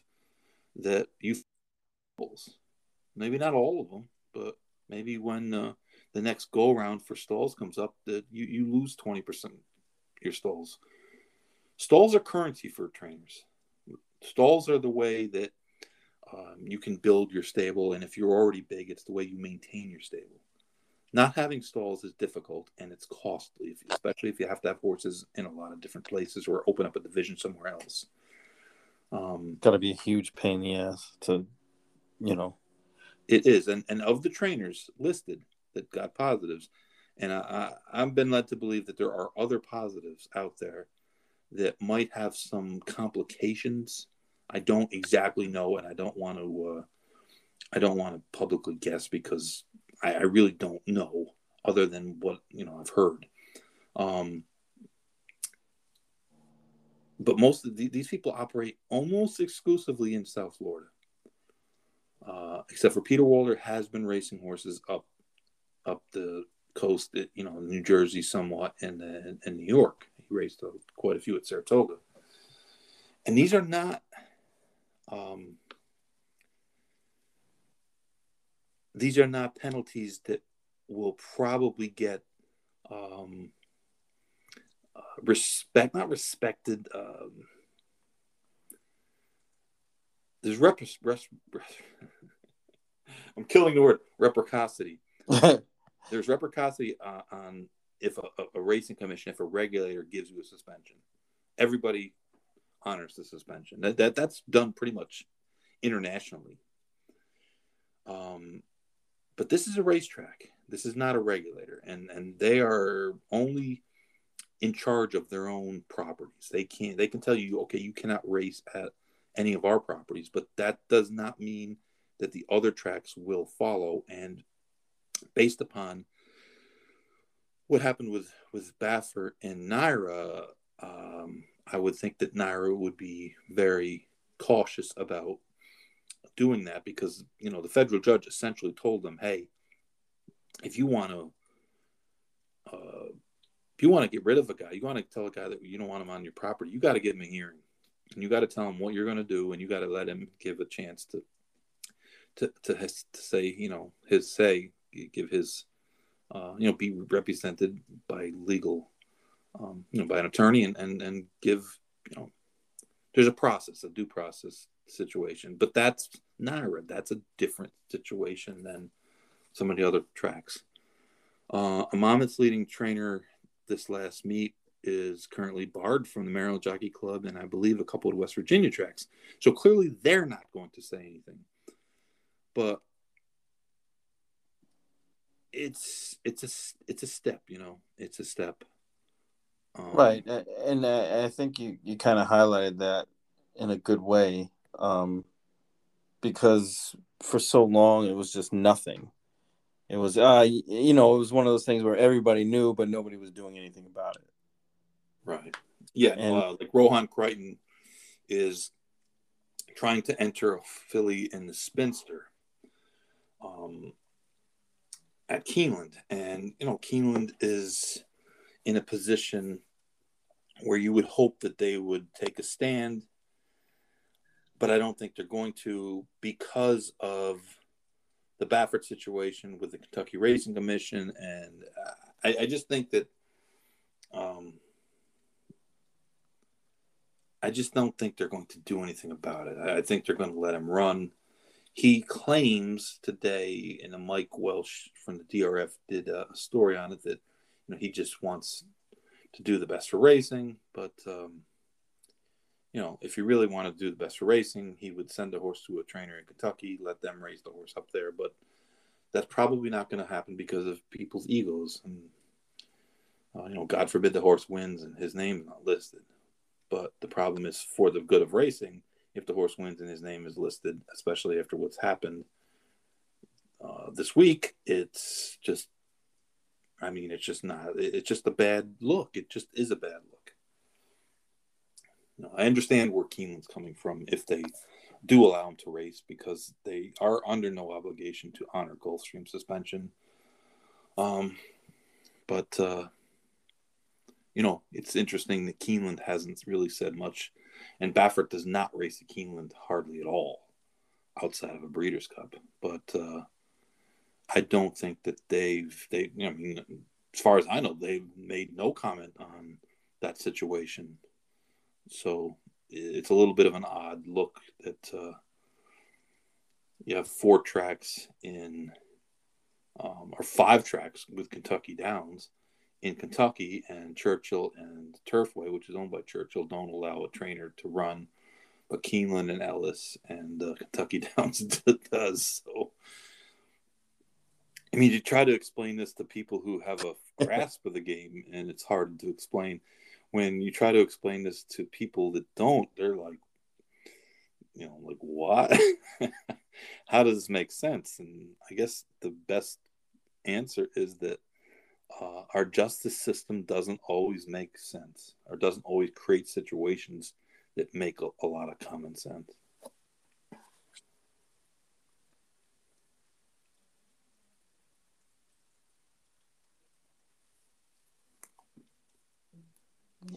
that you maybe not all of them, but maybe when uh, the next go round for stalls comes up, that you, you lose 20% your stalls. Stalls are currency for trainers. Stalls are the way that um, you can build your stable, and if you're already big, it's the way you maintain your stable. Not having stalls is difficult and it's costly, especially if you have to have horses in a lot of different places or open up a division somewhere else. Um, Got to be a huge pain in the ass to, you know. It is, and and of the trainers listed that got positives, and I, I I've been led to believe that there are other positives out there that might have some complications. I don't exactly know, and I don't want to uh, I don't want to publicly guess because I, I really don't know, other than what you know I've heard. Um, but most of the, these people operate almost exclusively in South Florida. Uh, except for Peter Walder has been racing horses up up the coast, you know, New Jersey somewhat, and in New York. He raced uh, quite a few at Saratoga. And these are not. Um, these are not penalties that will probably get um, uh, respect, not respected. Um, there's rep, <laughs> I'm killing the word reciprocity. <laughs> There's reciprocity uh, on if a, a, racing commission, if a regulator gives you a suspension, everybody honors the suspension. That, that that's done pretty much internationally. Um, but this is a racetrack. This is not a regulator, and and they are only in charge of their own properties. They can't. They can tell you, okay, you cannot race at any of our properties, but that does not mean that the other tracks will follow. And based upon what happened with with Baffert and NYRA, um, I would think that NYRA would be very cautious about doing that because you know the federal judge essentially told them, "Hey, if you want to, uh, if you want to get rid of a guy, you want to tell a guy that you don't want him on your property, you got to give him a hearing, and you got to tell him what you're going to do, and you got to let him give a chance to, to, to, his, to say, you know, his say, give his, uh, you know, be represented by legal, um, you know, by an attorney, and and and give, you know, there's a process, a due process situation, but that's NYRA. That's a different situation than some of the other tracks. Uh, a Monmouth's leading trainer this last meet is currently barred from the Maryland Jockey Club and I believe a couple of West Virginia tracks. So clearly they're not going to say anything. But it's it's a it's a step, you know. It's a step. Um, right, and I think you you kind of highlighted that in a good way, um, because for so long it was just nothing. It was, uh, you know, it was one of those things where everybody knew, but nobody was doing anything about it. Right. Yeah. And, uh, like Rohan Crichton is trying to enter a filly in the Spinster um, at Keeneland. And, you know, Keeneland is in a position where you would hope that they would take a stand, but I don't think they're going to because of the Baffert situation with the Kentucky Racing Commission, and uh, I, I, just think that um, I just don't think they're going to do anything about it. I, I think they're going to let him run. He claims today, and Mike Welsch from the DRF did a story on it that you know he just wants to do the best for racing, but um, you know, if you really want to do the best for racing, he would send a horse to a trainer in Kentucky, let them raise the horse up there. But that's probably not going to happen because of people's egos. And, uh, you know, God forbid the horse wins and his name's not listed. But the problem is for the good of racing, if the horse wins and his name is listed, especially after what's happened uh, this week, it's just, I mean, it's just not, it's just a bad look. It just is a bad look. I understand where Keeneland's coming from if they do allow him to race because they are under no obligation to honor Gulfstream suspension. Um, but uh, you know, it's interesting that Keeneland hasn't really said much, and Baffert does not race at Keeneland hardly at all outside of a Breeders' Cup. But uh, I don't think that they've they. I mean, as far as I know, they've made no comment on that situation so it's a little bit of an odd look that uh, you have four tracks in, um, or five tracks with Kentucky Downs in Kentucky, and Churchill and Turfway, which is owned by Churchill, don't allow a trainer to run, but Keeneland and Ellis and uh, Kentucky <laughs> Downs <laughs> does. So, I mean, you try to explain this to people who have a <laughs> grasp of the game, and it's hard to explain when you try to explain this to people that don't, they're like, you know, like what? <laughs> How does this make sense? And I guess the best answer is that uh, our justice system doesn't always make sense or doesn't always create situations that make a, a lot of common sense.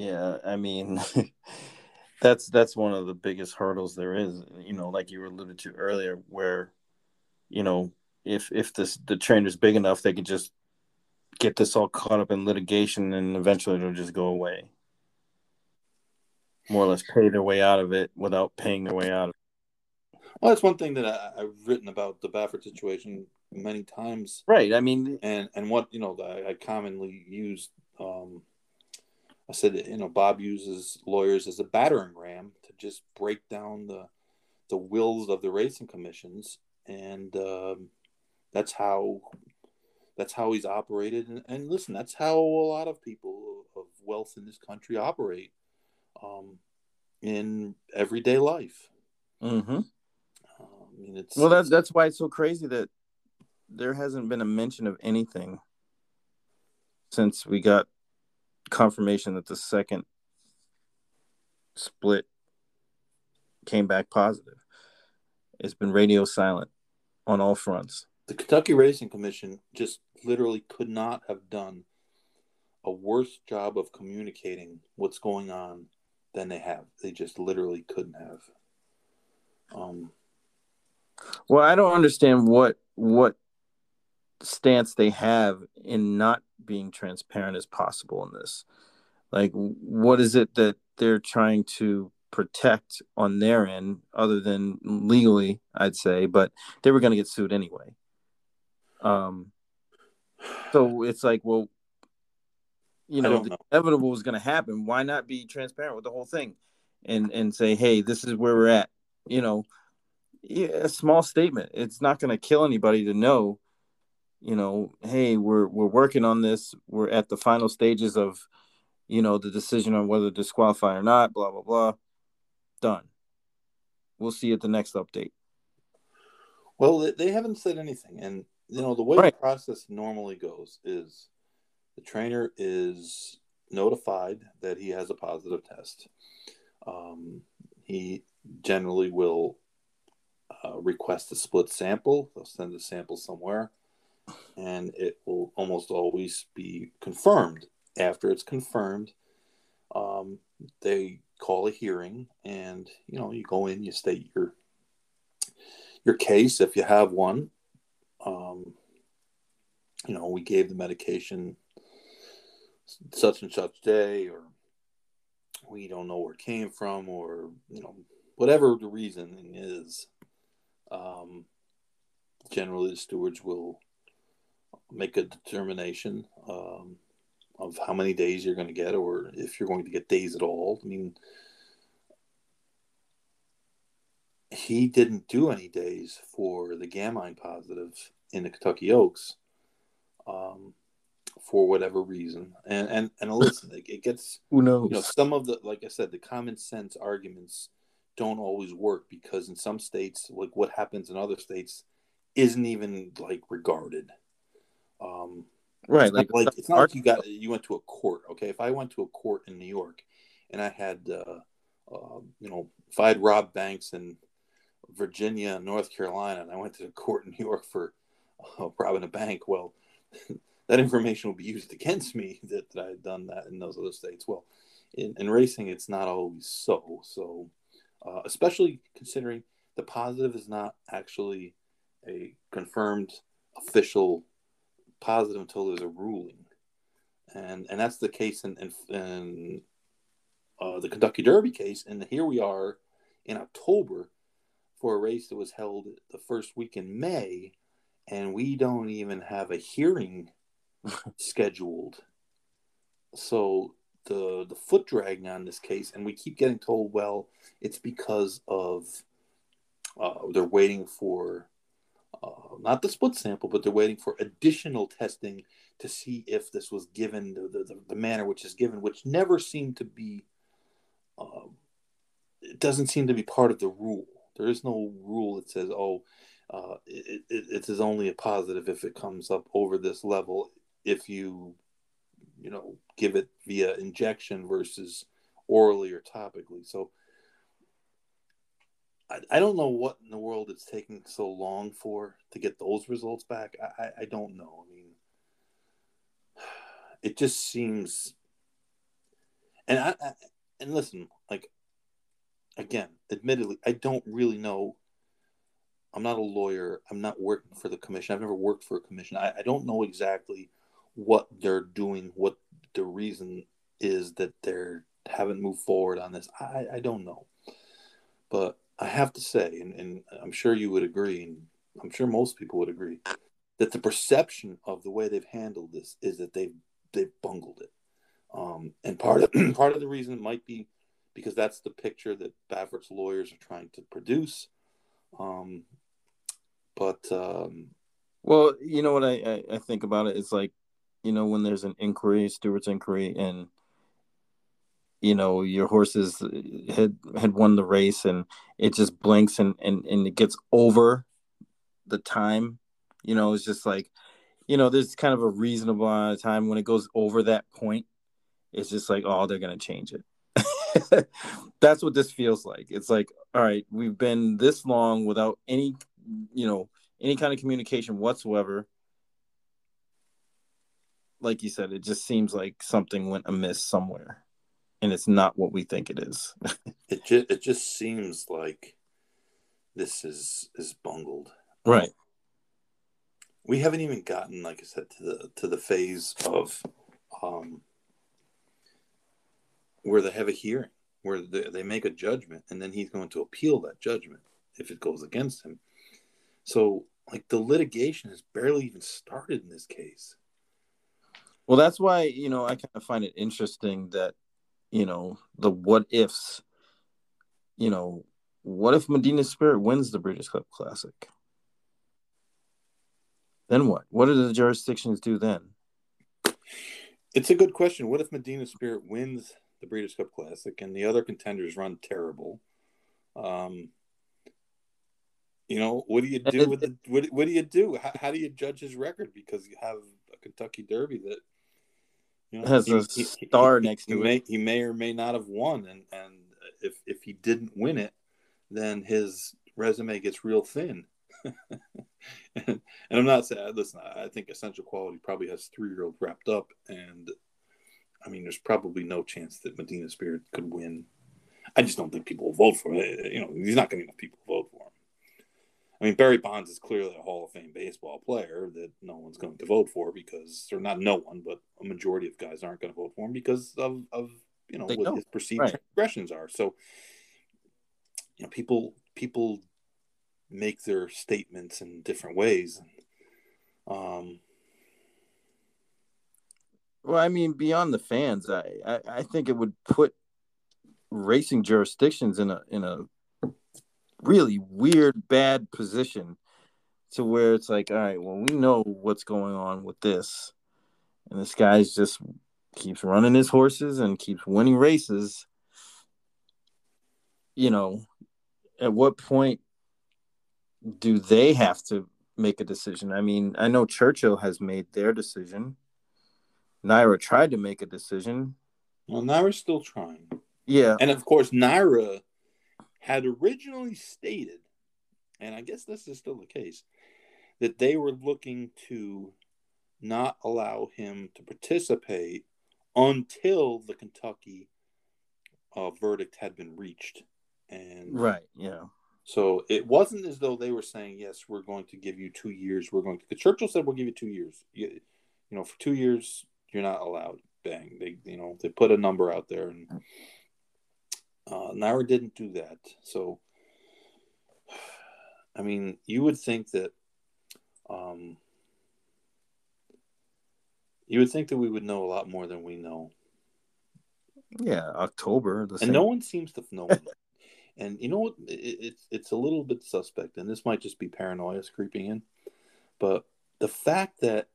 Yeah, I mean, <laughs> that's that's one of the biggest hurdles there is. You know, like you alluded to earlier, where, you know, if if this the trainer's big enough, they could just get this all caught up in litigation, and eventually it'll just go away. More or less, pay their way out of it without paying their way out. of it. Well, that's one thing that I, I've written about the Baffert situation many times. Right. I mean, and and what you know, I, I commonly use um, I said, you know, Bob uses lawyers as a battering ram to just break down the the wills of the racing commissions, and um, that's how that's how he's operated. And, and, listen, that's how a lot of people of wealth in this country operate um, in everyday life. Mm-hmm. Uh, I mean, it's well, that's that's why it's so crazy that there hasn't been a mention of anything since we got confirmation that the second split came back positive. It's been radio silent on all fronts. The Kentucky Racing Commission just literally could not have done a worse job of communicating what's going on than they have. They just literally couldn't have. Um, well, I don't understand what what stance they have in not being transparent as possible in this. Like, what is it that they're trying to protect on their end, other than legally, I'd say, but they were going to get sued anyway. Um, so it's like, well, you know, the know. inevitable was going to happen. Why not be transparent with the whole thing, and and say, hey, this is where we're at. You know, yeah, a small statement. It's not going to kill anybody to know. You know, hey, we're we're working on this. We're at the final stages of, you know, the decision on whether to disqualify or not. Blah blah blah. Done. We'll see you at the next update. Well, they haven't said anything, and you know the way right. the process normally goes is the trainer is notified that he has a positive test. Um, he generally will uh, request a split sample. They'll send the sample somewhere, and it will almost always be confirmed. After it's confirmed, um, they call a hearing, and you know you go in, you state your your case if you have one. Um, you know, we gave the medication such and such day, or we don't know where it came from, or you know, whatever the reasoning is. Um, generally, the stewards will make a determination um, of how many days you're going to get, or if you're going to get days at all. I mean, he didn't do any days for the gamine positive in the Kentucky Oaks. Um, for whatever reason. And and and <laughs> listen, it, it gets who knows. You know, some of the like I said, the common sense arguments don't always work because in some states, like what happens in other states, isn't even like regarded. Um, right, it's like, like it's not like you got you went to a court. Okay, if I went to a court in New York and I had, uh, uh, you know, if I had robbed banks in Virginia and North Carolina, and I went to the court in New York for uh, robbing a bank, well. <laughs> that information will be used against me <laughs> that, that I had done that in those other states. Well, in, in racing, it's not always so. So, uh, especially considering the positive is not actually a confirmed official positive until there's a ruling, and and that's the case in in, in uh, the Kentucky Derby case. And here we are in October for a race that was held the first week in May, and we don't even have a hearing <laughs> scheduled. So the the foot dragging on this case, and we keep getting told, well, it's because of uh, they're waiting for not the split sample, but they're waiting for additional testing to see if this was given the, the, the manner which is given, which never seemed to be. Uh, it doesn't seem to be part of the rule. There is no rule that says, "Oh, uh, it, it, it is only a positive if it comes up over this level if you you know give it via injection versus orally or topically so I, I don't know what in the world it's taking so long for to get those results back. I, I don't know. I mean <sighs> it just seems and I, I and listen like again admittedly i don't really know. I'm not a lawyer. I'm not working for the commission. I've never worked for a commission. I, I don't know exactly what they're doing, what the reason is that they're haven't moved forward on this. I, I don't know. But I have to say, and, and I'm sure you would agree, and I'm sure most people would agree, that the perception of the way they've handled this is that they've they've bungled it. Um, and part of <clears throat> part of the reason might be because that's the picture that Baffert's lawyers are trying to produce. Um, but um, well, you know what I, I, I think about it is like you know, when there's an inquiry, stewards' inquiry, and you know your horses uh, had had won the race, and it just blinks and and and it gets over the time You know, it's just like, you know, there's kind of a reasonable amount of time when it goes over that point. It's just like, oh, they're gonna change it. <laughs> That's what this feels like. It's like, all right, we've been this long without any, you know, any kind of communication whatsoever. Like you said, it just seems like something went amiss somewhere, and it's not what we think it is. <laughs> It just it just seems like this is is bungled. right. We haven't even gotten, like I said, to the to the phase of um where they have a hearing, where they, they make a judgment, and then he's going to appeal that judgment if it goes against him. So, like the litigation has barely even started in this case. Well, that's why you know I kind of find it interesting that you know the what ifs. You know, what if Medina Spirit wins the Breeders' Cup Classic? Then what? What do the jurisdictions do then? It's a good question. What if Medina Spirit wins the Breeders' Cup Classic and the other contenders run terrible? Um, you know, what do you do with the what? What do you do? How, how do you judge his record? Because you have a Kentucky Derby that you know Has a star next he to it. may, He may or may not have won, and and if if he didn't win it, then his resume gets real thin. <laughs> and, and I'm not saying, listen, I think Essential Quality probably has three year old wrapped up, and I mean, there's probably no chance that Medina Spirit could win. I just don't think people will vote for it. You know, he's not going to enough people vote. I mean, Barry Bonds is clearly a Hall of Fame baseball player that no one's going to vote for because, or not no one, but a majority of guys aren't going to vote for him because of, of you know They what don't. his perceived Right. transgressions are. So, you know, people people make their statements in different ways. Um, Well, I mean, beyond the fans, I, I, I think it would put racing jurisdictions in a in a really weird, bad position to where it's like, all right, well, we know what's going on with this, and this guy's just keeps running his horses and keeps winning races. You know, at what point do they have to make a decision? I mean, I know Churchill has made their decision. NYRA tried to make a decision. well, NYRA's still trying. Yeah, And of course, NYRA had originally stated, and I guess this is still the case, that they were looking to not allow him to participate until the Kentucky uh, verdict had been reached. And right. Yeah, so it wasn't as though they were saying, yes, we're going to give you two years. We're going to, The Churchill said, we'll give you two years. You, you know, for two years, you're not allowed. Bang. They, you know, they put a number out there and uh, didn't do that. So, I mean, you would think that, um, you would think that we would know a lot more than we know. yeah. October. The and same. no one seems to know. <laughs> and you know what? It, it's it's a little bit suspect, and this might just be paranoia creeping in. But the fact that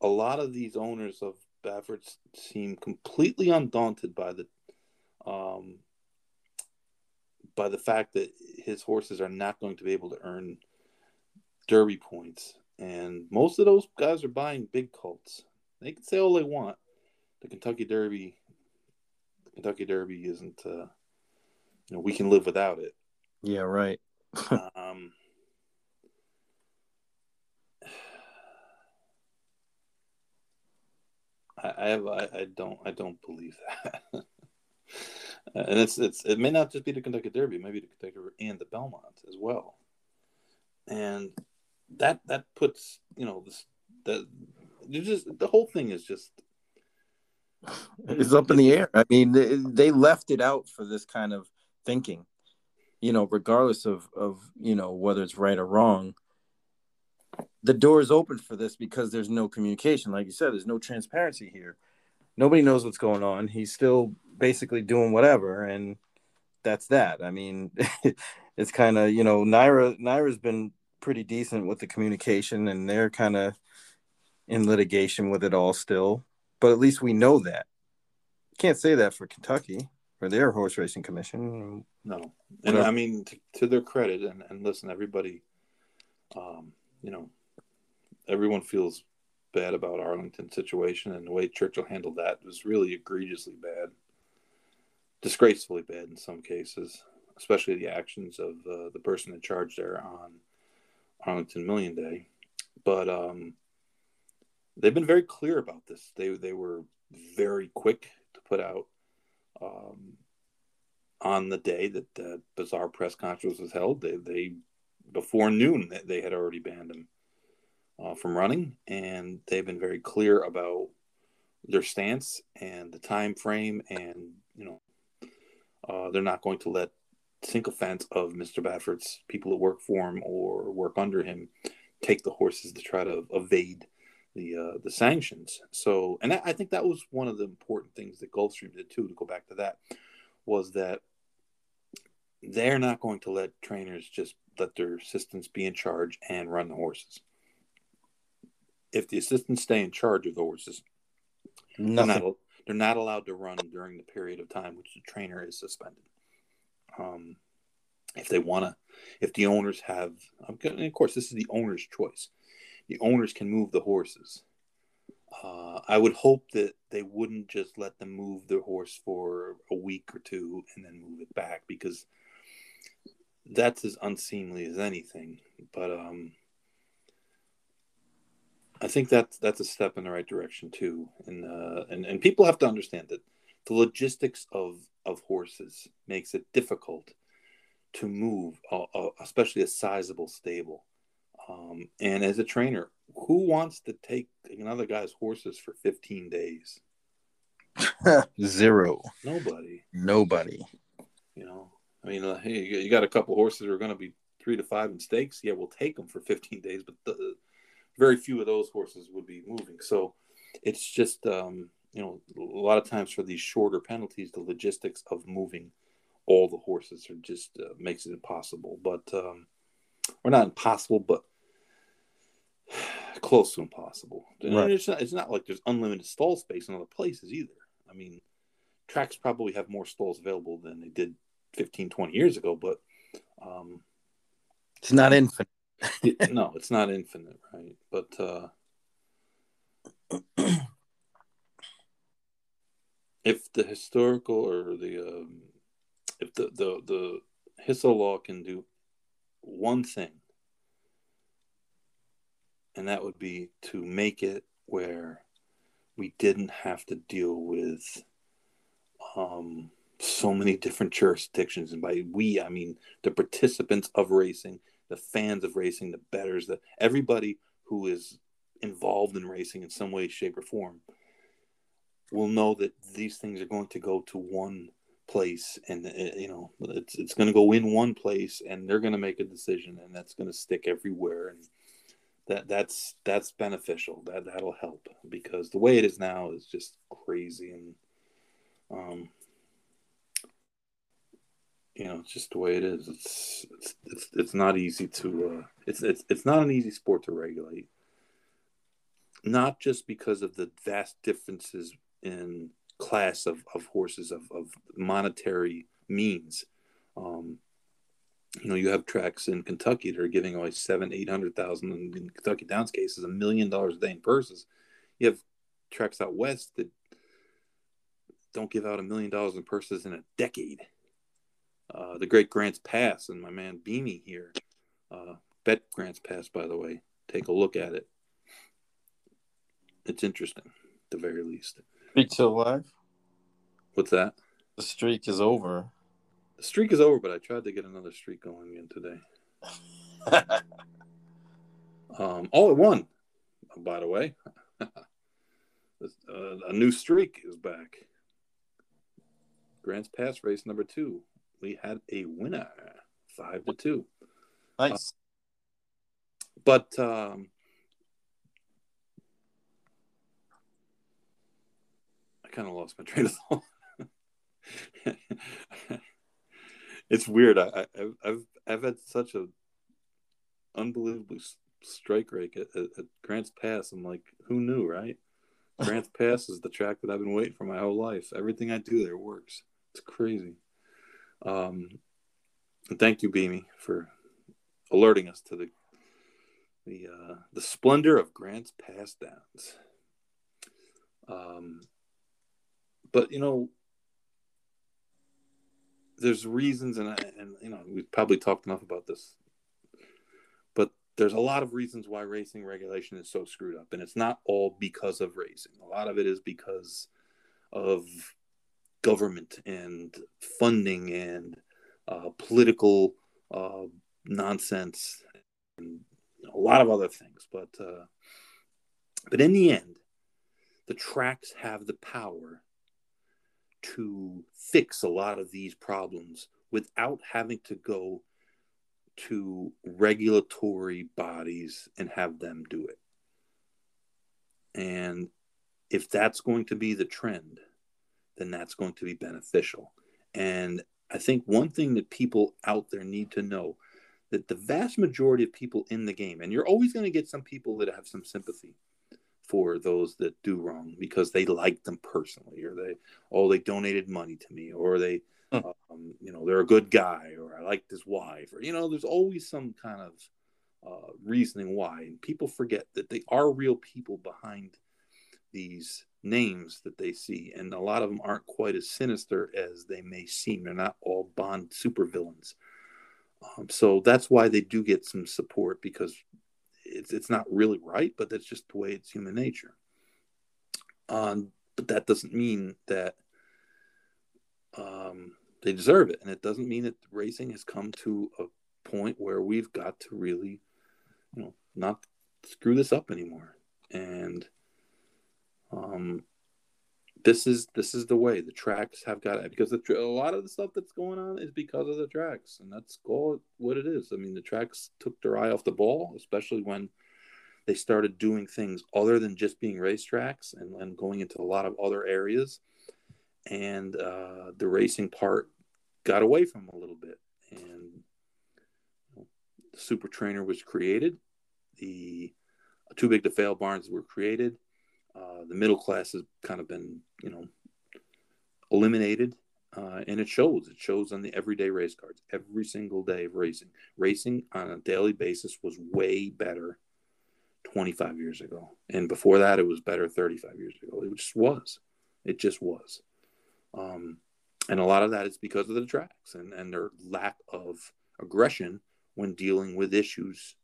a lot of these owners of Bafferts seem completely undaunted by the um, by the fact that his horses are not going to be able to earn Derby points, and most of those guys are buying big colts. They can say all they want. The Kentucky Derby, the Kentucky Derby isn't. Uh, you know, we can live without it. yeah. Right. <laughs> Um, <sighs> I, I have I, I don't I don't believe that. <laughs> Uh, and it's it's it may not just be the Kentucky Derby, maybe the Kentucky and the Belmont as well. And that that puts you know this you just the whole thing is just It's up in the air. I mean, they, they left it out for this kind of thinking. You know, regardless of of you know whether it's right or wrong. The door is open for this because there's no communication. Like you said, there's no transparency here. Nobody knows what's going on. He's still basically doing whatever, and that's that. I mean, <laughs> it's kind of you know NYRA NYRA's been pretty decent with the communication, and they're kind of in litigation with it all still. But at least we know that. Can't say that for Kentucky or their horse racing commission. No, and. I mean to, to their credit, and, and listen, everybody, um, you know, everyone feels bad about Arlington's situation, and the way Churchill handled that was really egregiously bad, disgracefully bad in some cases, especially the actions of uh, the person in charge there on Arlington Million Day. But um, they've been very clear about this. They they were very quick to put out um, on the day that the bizarre press conference was held. They, they before noon they had already banned him uh, from running, and they've been very clear about their stance and the time frame, and you know uh, they're not going to let sycophants of Mr. Baffert, people that work for him or work under him, take the horses to try to evade the uh, the sanctions. So, and I think that was one of the important things that Gulfstream did too. To go back to that, was that they're not going to let trainers just let their assistants be in charge and run the horses. If the assistants stay in charge of the horses, they're not, they're not, allowed to run during the period of time which the trainer is suspended. Um, if they want to, if the owners have, of course, this is the owner's choice. The owners can move the horses. Uh, I would hope that they wouldn't just let them move their horse for a week or two and then move it back because that's as unseemly as anything. But um, I think that's that's a step in the right direction too. And uh, and and people have to understand that the logistics of of horses makes it difficult to move, uh, uh, especially a sizable stable. Um, and as a trainer, who wants to take another guy's horses for 15 days? <laughs> Zero. Nobody. Nobody. You know, I mean, uh, hey, you got a couple horses that are going to be three to five in stakes. Yeah, we'll take them for 15 days, but the, very few of those horses would be moving. So it's just, um, you know, a lot of times for these shorter penalties, the logistics of moving all the horses are just uh, makes it impossible. But um, we're not impossible, but <sighs> close to impossible. Right. It's, not, it's not like there's unlimited stall space in other places either. I mean, tracks probably have more stalls available than they did 15, 20 years ago, but um, it's not infinite. <laughs> no, it's not infinite, right? But uh, if the historical or the um, if the the the HISA law can do one thing, and that would be to make it where we didn't have to deal with um, so many different jurisdictions. And by we, I mean the participants of racing, the fans of racing, the bettors, the everybody who is involved in racing in some way, shape, or form will know that these things are going to go to one place and uh, you know it's it's going to go in one place and they're going to make a decision and that's going to stick everywhere. And that that's that's beneficial. That that'll help because the way it is now is just crazy. And um you know it's just the way it is it's it's it's, it's not easy to uh it's it's it's not an easy sport to regulate not just because of the vast differences in class of, of horses of, of monetary means um you know, you have tracks in Kentucky that are giving away seven, eight hundred thousand. In Kentucky Downs cases, a million dollars a day in purses. You have tracks out west that don't give out a million dollars in purses in a decade. Uh, the Great Grants Pass and my man Beamy here, uh, bet Grants Pass, by the way. Take a look at it. It's interesting, at the very least. Streak still alive? What's that? The streak is over. The streak is over, but I tried to get another streak going again today. <laughs> um, oh, it won, by the way. <laughs> uh, a new streak is back. Grants Pass race number two. We had a winner, five to two. Nice. Uh, but um, I kind of lost my <laughs> train of thought. it's weird. I, I, have I've had such a unbelievably strike rate at, at, at, Grants Pass. I'm like, who knew, right? <laughs> Grants Pass is the track that I've been waiting for my whole life. Everything I do there works. It's crazy. Um, and thank you, Beamy, for alerting us to the the uh, the splendor of Grant's pass downs. Um, but you know, there's reasons, and and you know, we've probably talked enough about this. But there's a lot of reasons why racing regulation is so screwed up, and it's not all because of racing. A lot of it is because of government and funding and uh, political uh, nonsense and a lot of other things. But uh, but in the end, the tracks have the power to fix a lot of these problems without having to go to regulatory bodies and have them do it. And if that's going to be the trend, then that's going to be beneficial. And I think one thing that people out there need to know that the vast majority of people in the game, and you're always going to get some people that have some sympathy for those that do wrong because they like them personally, or they, oh, they donated money to me, or they, um, you know, they're a good guy, or I like this wife, or, you know, there's always some kind of uh, reasoning why. And people forget that they are real people behind these names that they see, and a lot of them aren't quite as sinister as they may seem. They're not all Bond supervillains. Um, so that's why they do get some support because it's it's not really right, but that's just the way it's human nature. Um, but that doesn't mean that um, they deserve it, and it doesn't mean that racing has come to a point where we've got to really, you know, not screw this up anymore. And um, this is this is the way the tracks have got it because the, a lot of the stuff that's going on is because of the tracks and that's all what it is. I mean the tracks took their eye off the ball especially when they started doing things other than just being racetracks and, and going into a lot of other areas. And uh, the racing part got away from a little bit. And the super trainer was created. The too big to fail barns were created uh, the middle class has kind of been, you know, eliminated, uh, and it shows. It shows on the everyday race cards. Every single day of racing, racing on a daily basis was way better 25 years ago, and before that, it was better 35 years ago. It just was. It just was. Um, and a lot of that is because of the tracks and, and their lack of aggression when dealing with issues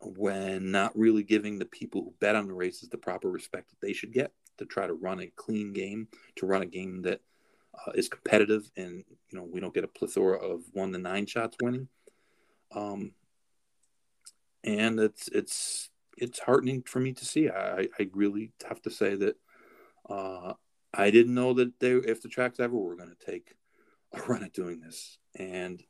when not really giving the people who bet on the races the proper respect that they should get to try to run a clean game, to run a game that uh, is competitive, and you know we don't get a plethora of one to nine shots winning. Um, and it's it's it's heartening for me to see. I I really have to say that uh, I didn't know that they if the tracks ever were going to take a run at doing this, and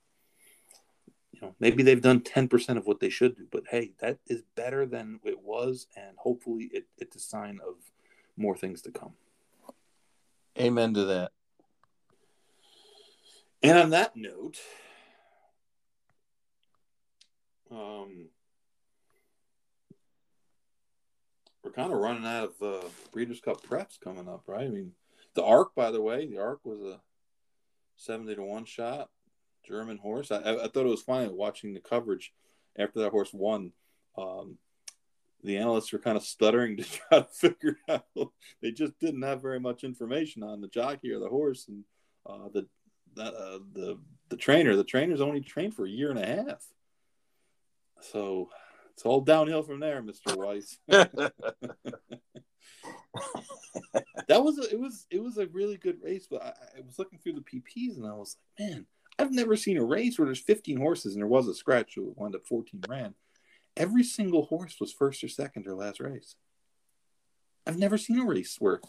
you know, maybe they've done 10% of what they should do, but hey, that is better than it was. And hopefully it, it's a sign of more things to come. Amen to that. And on that note, um, we're kind of running out of uh, Breeders' Cup preps coming up, right? I mean, the Arc, by the way, the Arc was a 70 to 1 shot. German horse. I, I thought it was funny watching the coverage after that horse won. Um, the analysts were kind of stuttering <laughs> to try to figure out. They just didn't have very much information on the jockey or the horse, and uh, the uh, the the trainer. The trainer's only trained for a year and a half, so it's all downhill from there, Mister Weiss. <laughs> that was a, it was it was a really good race, but I, I was looking through the PPs and I was like, man, I've never seen a race where there's 15 horses and there was a scratch, so it wound up 14 ran. Every single horse was first or second or last race. I've never seen a race where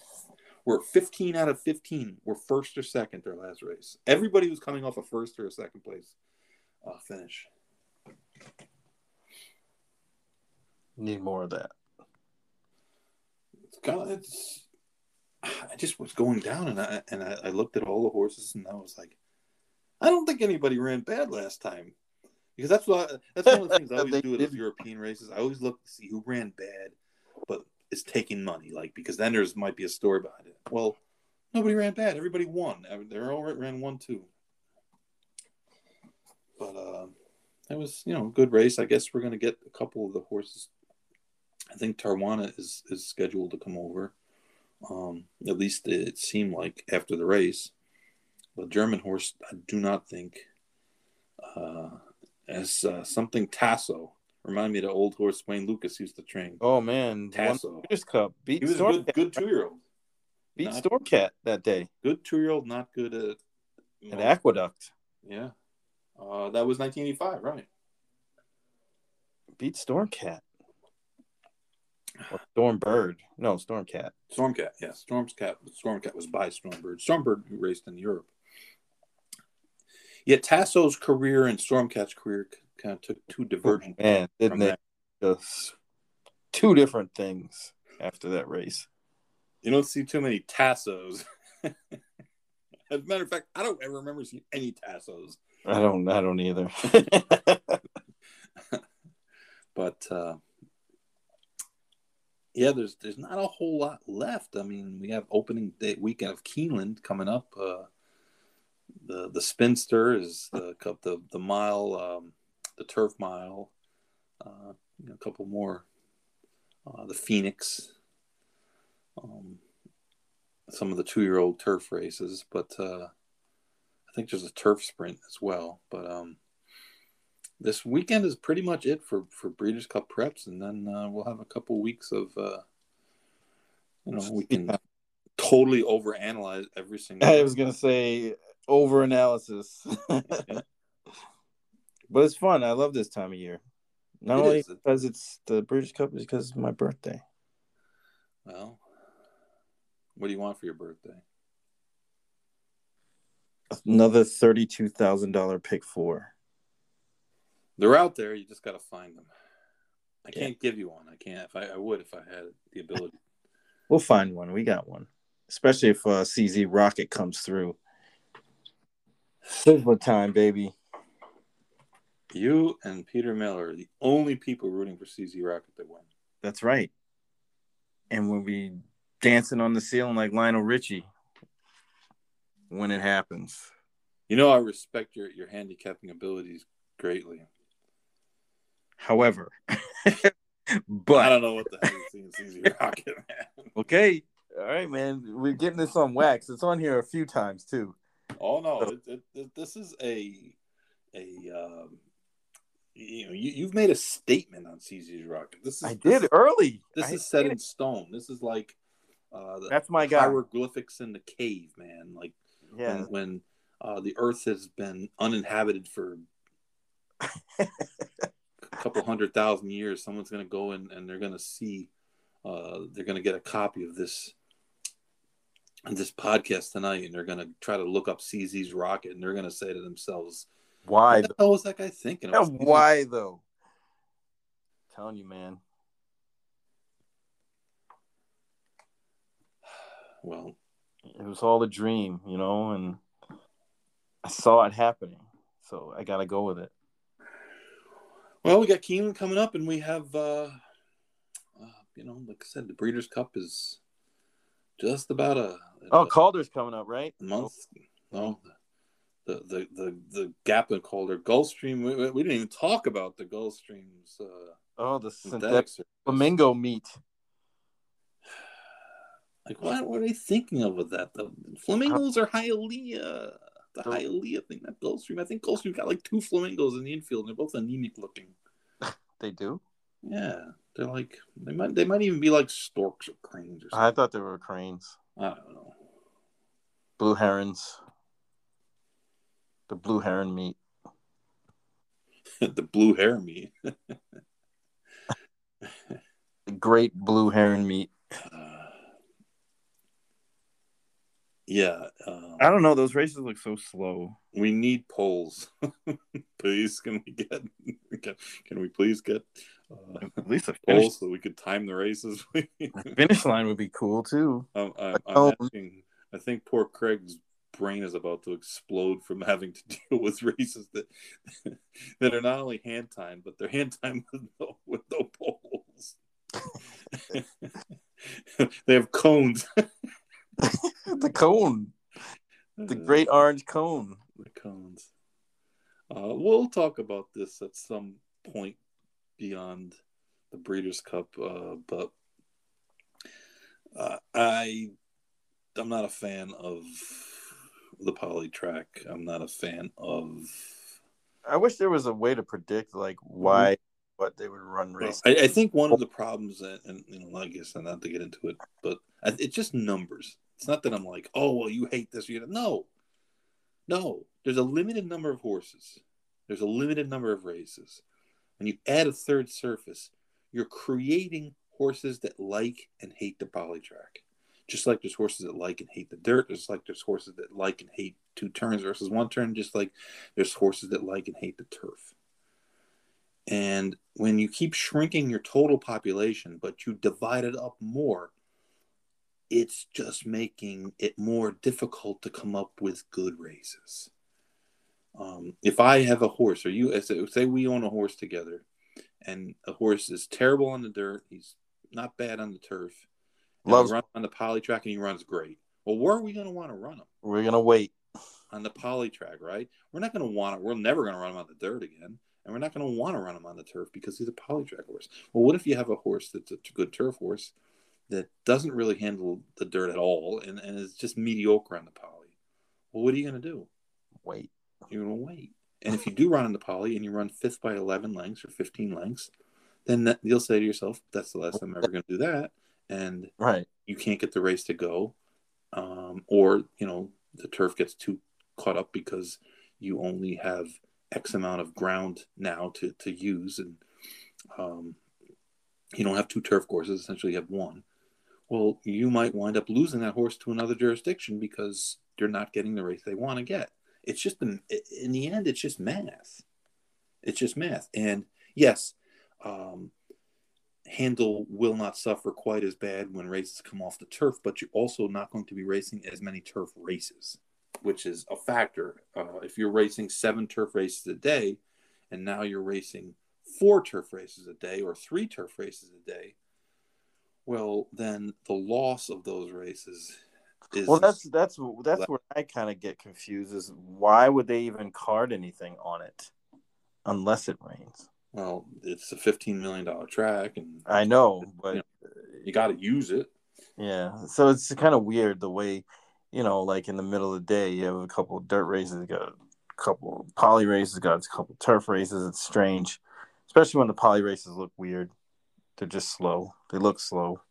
where 15 out of 15 were first or second or last race. Everybody was coming off a first or a second place uh, finish. Need more of that. It's of it's. I just was going down and I and I, I looked at all the horses and I was like, I don't think anybody ran bad last time because that's what I, that's one of the things I <laughs> always do at those European races. I always look to see who ran bad, but is taking money, like because then there's might be a story behind it. Well, nobody ran bad. Everybody won. They're all ran one two. But uh, that was you know a good race. I guess we're gonna get a couple of the horses. I think Tarnawa is is scheduled to come over. Um, at least it seemed like after the race. The German horse, I do not think, uh, as uh, something Tasso. Remind me of the old horse Wayne Lukas used to train. Oh man, Tasso. Cup beat He was a good, good two year old. beat not- Storm Cat that day Good two year old, not good at. at Aqueduct. Yeah. Uh, that was 1985, right? Beat Storm Cat. Or Storm Bird. No, Storm Cat. Stormcat, yeah. Storm Cat, Stormcat was by Storm Bird. Stormbird who raced in Europe. Yet Tasso's career and Storm Cat's career kind of took two divergent Man, didn't they just two different things after that race? You don't see too many Tassos. <laughs> As a matter of fact, I don't ever remember seeing any Tassos. I don't I don't either. <laughs> But uh, yeah, there's there's not a whole lot left. I mean, we have opening day weekend of Keeneland coming up. Uh, the the Spinster is the cup the the mile um, the turf mile. Uh, you know, a couple more. Uh, the Phoenix. Um, some of the two year old turf races, but uh, I think there's a turf sprint as well. But um, this weekend is pretty much it for for Breeders' Cup preps, and then uh, we'll have a couple weeks of uh, you know we can totally overanalyze every single. I was gonna say over analysis. <laughs> But it's fun. I love this time of year. Not It only is. because it's the Breeders' Cup, it's because it's my birthday. Well, what do you want for your birthday? Another thirty-two thousand dollar pick four. They're out there. You just got to find them. I Yeah. can't give you one. I can't. If I, I would, if I had the ability. <laughs> We'll find one. We got one. Especially if uh, CZ Rocket comes through. Sizzler time, baby. You and Peter Miller are the only people rooting for CZ Rocket to win. That's right. And we'll be dancing on the ceiling like Lionel Richie when it happens. You know, I respect your your handicapping abilities greatly. However, <laughs> but I don't know what the see in CZ <laughs> Rocket, man. okay, all right, man. We're getting this on wax. It's on here a few times too. Oh no, it, it, it, this is a a um, you know you, you've made a statement on CZ's Rocket. This is I did early. This I is set in stone. This is like uh, the That's my guy. hieroglyphics in the cave, man. Like Yeah, when, when uh, the Earth has been uninhabited for <laughs> a couple hundred thousand years, someone's going to go in and they're going to see, uh, they're going to get a copy of this this podcast tonight, and they're going to try to look up CZ's rocket, and they're going to say to themselves, why? "What the hell was that guy thinking?" Yeah, <laughs> why though? telling you, man. <sighs> Well, It was all a dream, you know, and I saw it happening, so I got to go with it. well, we got Keeneland coming up, and we have, uh, uh, you know, like I said, the Breeders' Cup is just about a, Oh, Calder's coming up, right? month. No, the the the the gap in Calder Gulfstream. We, we- didn't even talk about the Gulfstreams. Uh, Oh, the synthetic flamingo meet. Like, what, what are they thinking of with that? The flamingos are Hialeah. The So- Hialeah thing, not Gulfstream. I think Gulfstream got like two flamingos in the infield, and they're both anemic looking. <laughs> They do. Yeah, they're like they might they might even be like storks or cranes or something. I thought they were cranes, I, don't know. Blue herons. The blue heron meet. <laughs> the blue hair meet. The great blue heron meet. Uh, <sighs> yeah, um, I don't know. Those races look so slow. we need polls. <laughs> please, can we get? <laughs> Can, can we please get uh, At least a finish, so we could time the races? finish line would be cool too. I'm, I'm. I'm asking. I think poor Craig's brain is about to explode from <laughs> having to deal with races that <laughs> that are not only hand timed, but they're hand timed with no, with no poles. <laughs> they have cones. the cone, the great orange cone. the cones. Uh, Uh, we'll talk about this at some point beyond the Breeders' Cup, uh, but uh, I I'm not a fan of the poly track. I'm not a fan of. I wish there was a way to predict like why what they would run race. I, I think one of the problems, and, and you know, I guess not to get into it, but it's just numbers. It's not that I'm like, oh well, you hate this. You no, no. There's a limited number of horses. There's a limited number of races. When you add a third surface, you're creating horses that like and hate the poly track. Just like there's horses that like and hate the dirt, just like there's horses that like and hate two turns versus one turn, just like there's horses that like and hate the turf. And when you keep shrinking your total population, but you divide it up more, it's just making it more difficult to come up with good races. Um, if I have a horse, or you say, we own a horse together, and a horse is terrible on the dirt, he's not bad on the turf, Loves- run on the poly track, and he runs great. Well, where are we going to want to run him? We're gonna wait. on the poly track, right? We're not going to want to. We're never going to run him on the dirt again, and we're not going to want to run him on the turf because he's a poly track horse. Well, what if you have a horse that's a good turf horse that doesn't really handle the dirt at all and, and is just mediocre on the poly? Well, what are you going to do? Wait. You're going to wait. And if you do run on the poly and you run fifth by 11 lengths or 15 lengths, then that, you'll say to yourself, that's the last time I'm ever going to do that. And Right. you can't get the race to go, um, or you know the turf gets too caught up because you only have X amount of ground now to to use, and um, you don't have two turf courses. Essentially, you have one. Well, you might wind up losing that horse to another jurisdiction because they're not getting the race they want to get. It's just the in the end, it's just math. It's just math, and yes. Um, handle will not suffer quite as bad when races come off the turf, but you're also not going to be racing as many turf races, which is a factor. Uh, if you're racing seven turf races a day, and now you're racing four turf races a day or three turf races a day, well, then the loss of those races is Well, that's that's that's where I kind of get confused. Is why would they even card anything on it unless it rains? Well, it's a fifteen million dollar track, and I know, but You you got to use it. yeah. So it's kind of weird the way, you know, like in the middle of the day, you have a couple of dirt races, you got a couple poly races, got a couple turf races. It's strange, especially when the poly races look weird. They're just slow. They look slow.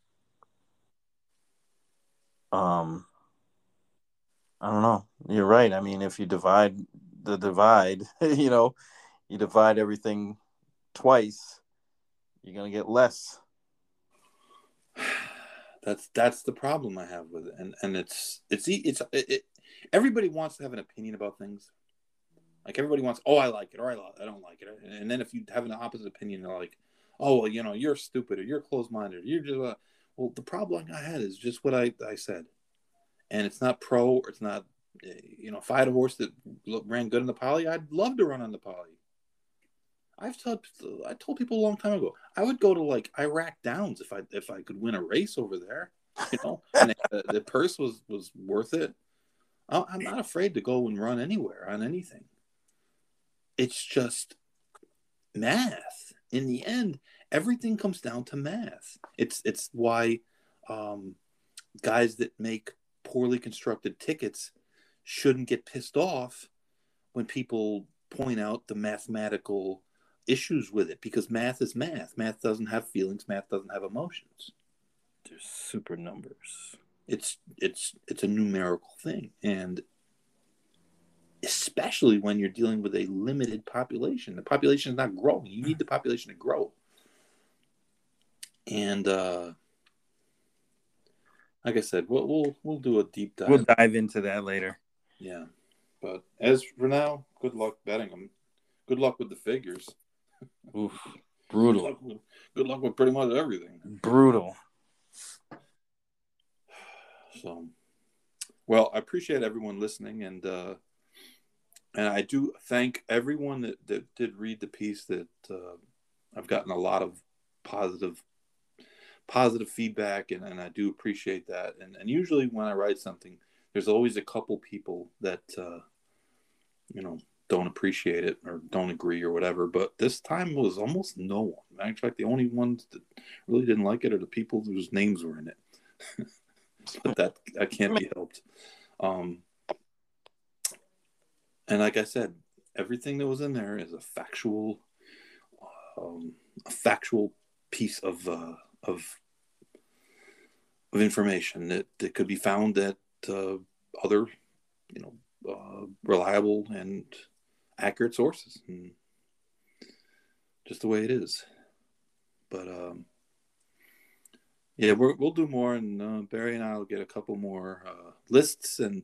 Um, I don't know. You're right. I mean, if you divide the divide, <laughs> you know, you divide everything twice, you're gonna get less. <sighs> that's that's the problem I have with it, and and it's it's it's it, it, everybody wants to have an opinion about things. Like everybody wants, oh, I like it, or I, I don't like it, and then if you have an opposite opinion, they're like, oh, well, you know, you're stupid, or you're closed minded, you're just uh... well. The problem I had is just what I I said, and it's not pro, or it's not, eh, you know, if I had a horse that ran good in the poly, I'd love to run on the poly. I've told I told people a long time ago I would go to like Iraq Downs if I if I could win a race over there, you know, <laughs> and the, the purse was was worth it. I- I'm not afraid to go and run anywhere on anything. It's just math. In the end, everything comes down to math. It's it's why um, guys that make poorly constructed tickets shouldn't get pissed off when people point out the mathematical issues with it because math is math. Math doesn't have feelings. Math doesn't have emotions. They're super numbers. It's it's it's a numerical thing, and especially when you're dealing with a limited population, the population is not growing. You need the population to grow, and uh, like I said, we'll we'll, we'll do a deep dive. We'll dive into that later. Yeah, but as for now, good luck betting them. Good luck with the figures. Oof, Good brutal, luck with, good luck with pretty much everything. brutal. So, well, I appreciate everyone listening, and uh, and I do thank everyone that, that did read the piece. That uh, I've gotten a lot of positive positive feedback, and, and I do appreciate that. And and usually when I write something, there's always a couple people that uh, you know don't appreciate it or don't agree or whatever. But this time was almost no one. In fact, the only ones that really didn't like it are the people whose names were in it. <laughs> but that that can't be helped. Um, and like I said, everything that was in there is a factual, um, a factual piece of uh, of of information that, that could be found at uh, other, you know, uh, reliable and accurate sources. And just the way it is. But um, yeah, we will do more, and uh, Barry and I will get a couple more uh, lists. And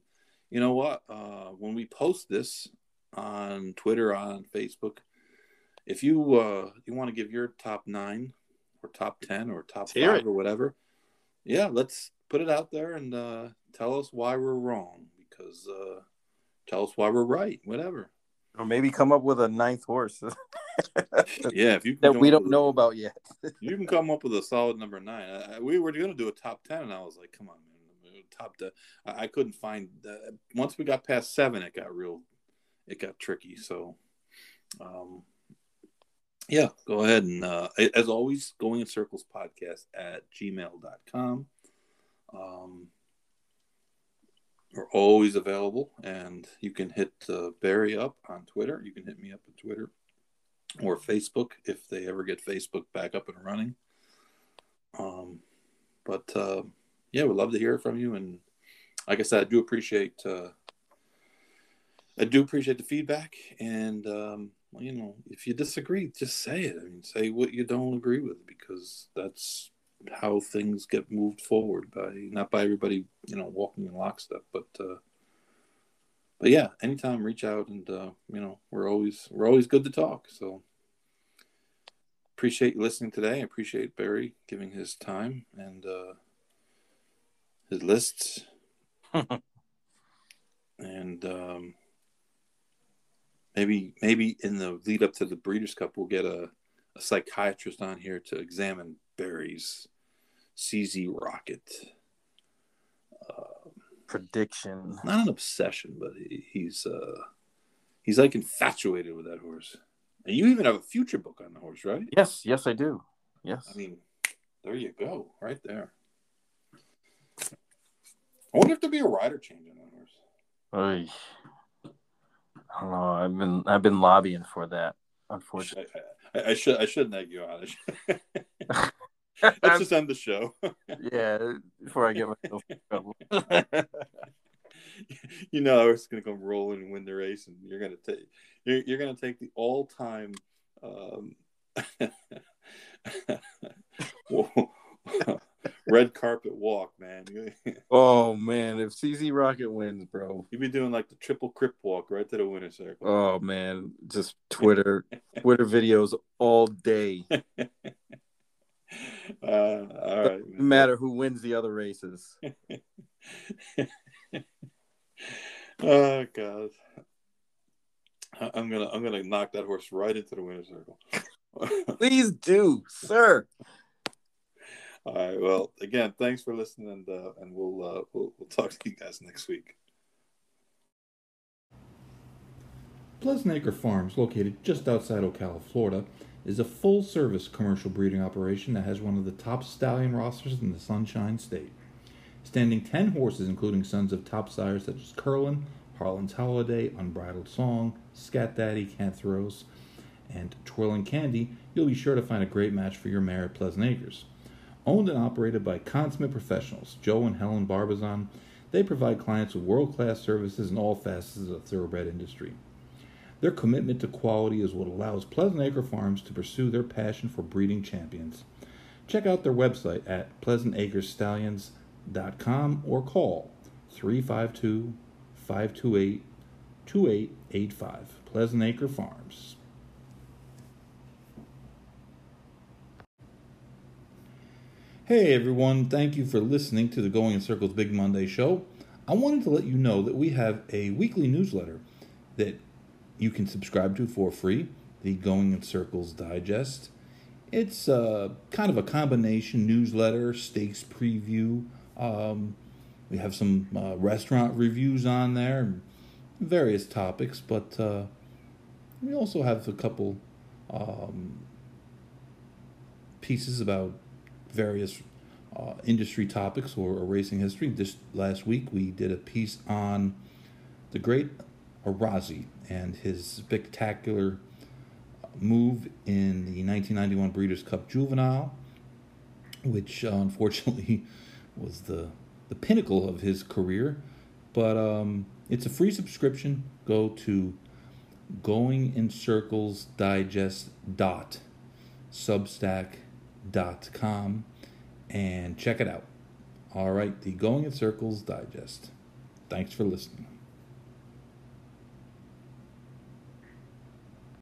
you know what? Uh, when we post this on Twitter, on Facebook, if you uh, you want to give your top nine or top ten or top Let's five or whatever, yeah, let's put it out there and uh, tell us why we're wrong because uh, tell us why we're right, whatever. Or maybe come up with a ninth horse <laughs> Yeah, if you that we don't with- know about yet. <laughs> you can come up with a solid number nine. I, I- we were going to do a top ten, and I was like, "Come on, man, top ten. I, I couldn't find. Uh, once we got past seven, it got real. It got tricky. So, um, yeah, go ahead and uh, as always, going in circles podcast at gmail.com. Um, we're always available, and you can hit uh, Barry up on Twitter. You can hit me up on Twitter or Facebook if they ever get Facebook back up and running. Um, but uh, yeah, we'd love to hear from you. And like I said, I do appreciate uh, I do appreciate the feedback. And um, you know, if you disagree, just say it. I mean, say what you don't agree with because that's how things get moved forward by not by everybody, you know, walking in lockstep, but. Uh, but yeah, anytime reach out and uh, you know we're always we're always good to talk. So appreciate you listening today. I appreciate Barry giving his time and uh, his lists. <laughs> and um, maybe maybe in the lead up to the Breeders' Cup, we'll get a, a psychiatrist on here to examine Barry's CZ Rocket. Prediction. Not an obsession, but he, he's uh, he's like infatuated with that horse. And you even have a future book on the horse, right? Yes, yes, I do. Yes. I mean, there you go, right there. I wonder if there'll be a rider change on that horse. Oy. I don't know. I've been I've been lobbying for that. Unfortunately, I, I, I should I shouldn't egg you on. I should- <laughs> Let's just end the show. yeah. Before I get myself in trouble. <laughs> you know, I was going to come rolling and win the race, and you're going to take you're, you're going to take the all time um, <laughs> red carpet walk, man. <laughs> oh man, if CZ Rocket wins, bro. You'd be doing like the triple crip walk right to the winner's circle. Oh man, just Twitter, Twitter videos all day. <laughs> Uh, all right. No matter who wins the other races. <laughs> oh god. I- I'm gonna I'm gonna knock that horse right into the winner's circle. <laughs> Please do, sir. All right. Well, again, thanks for listening, and uh, and we'll, uh, we'll we'll talk to you guys next week. Pleasant Acre Farms, located just outside Ocala, Florida, is a full service commercial breeding operation that has one of the top stallion rosters in the Sunshine State. Standing 10 horses, including sons of top sires such as Curlin, Harlan's Holiday, Unbridled Song, Scat Daddy, Kantharos, and Twirling Candy, you'll be sure to find a great match for your mare at Pleasant Acres. Owned and operated by consummate professionals, Joe and Helen Barbazon, they provide clients with world class services in all facets of the thoroughbred industry. Their commitment to quality is what allows Pleasant Acre Farms to pursue their passion for breeding champions. Check out their website at pleasantacrestallions.com or call 352 528 2885. Pleasant Acre Farms. Hey everyone, thank you for listening to the Going in Circles Big Monday show. I wanted to let you know that we have a weekly newsletter that you can subscribe to for free, the Going in Circles Digest. It's uh, kind of a combination newsletter, stakes preview. Um, we have some uh, restaurant reviews on there, various topics, but uh, We also have a couple um, pieces about various uh, industry topics or, racing history. This last week we did a piece on the great Arazi and his spectacular move in the 1991 Breeders' Cup Juvenile, which uh, unfortunately <laughs> was the the pinnacle of his career. But um, it's a free subscription. Go to goingincircles.substack.com and check it out. All right, the Going in Circles Digest. Thanks for listening.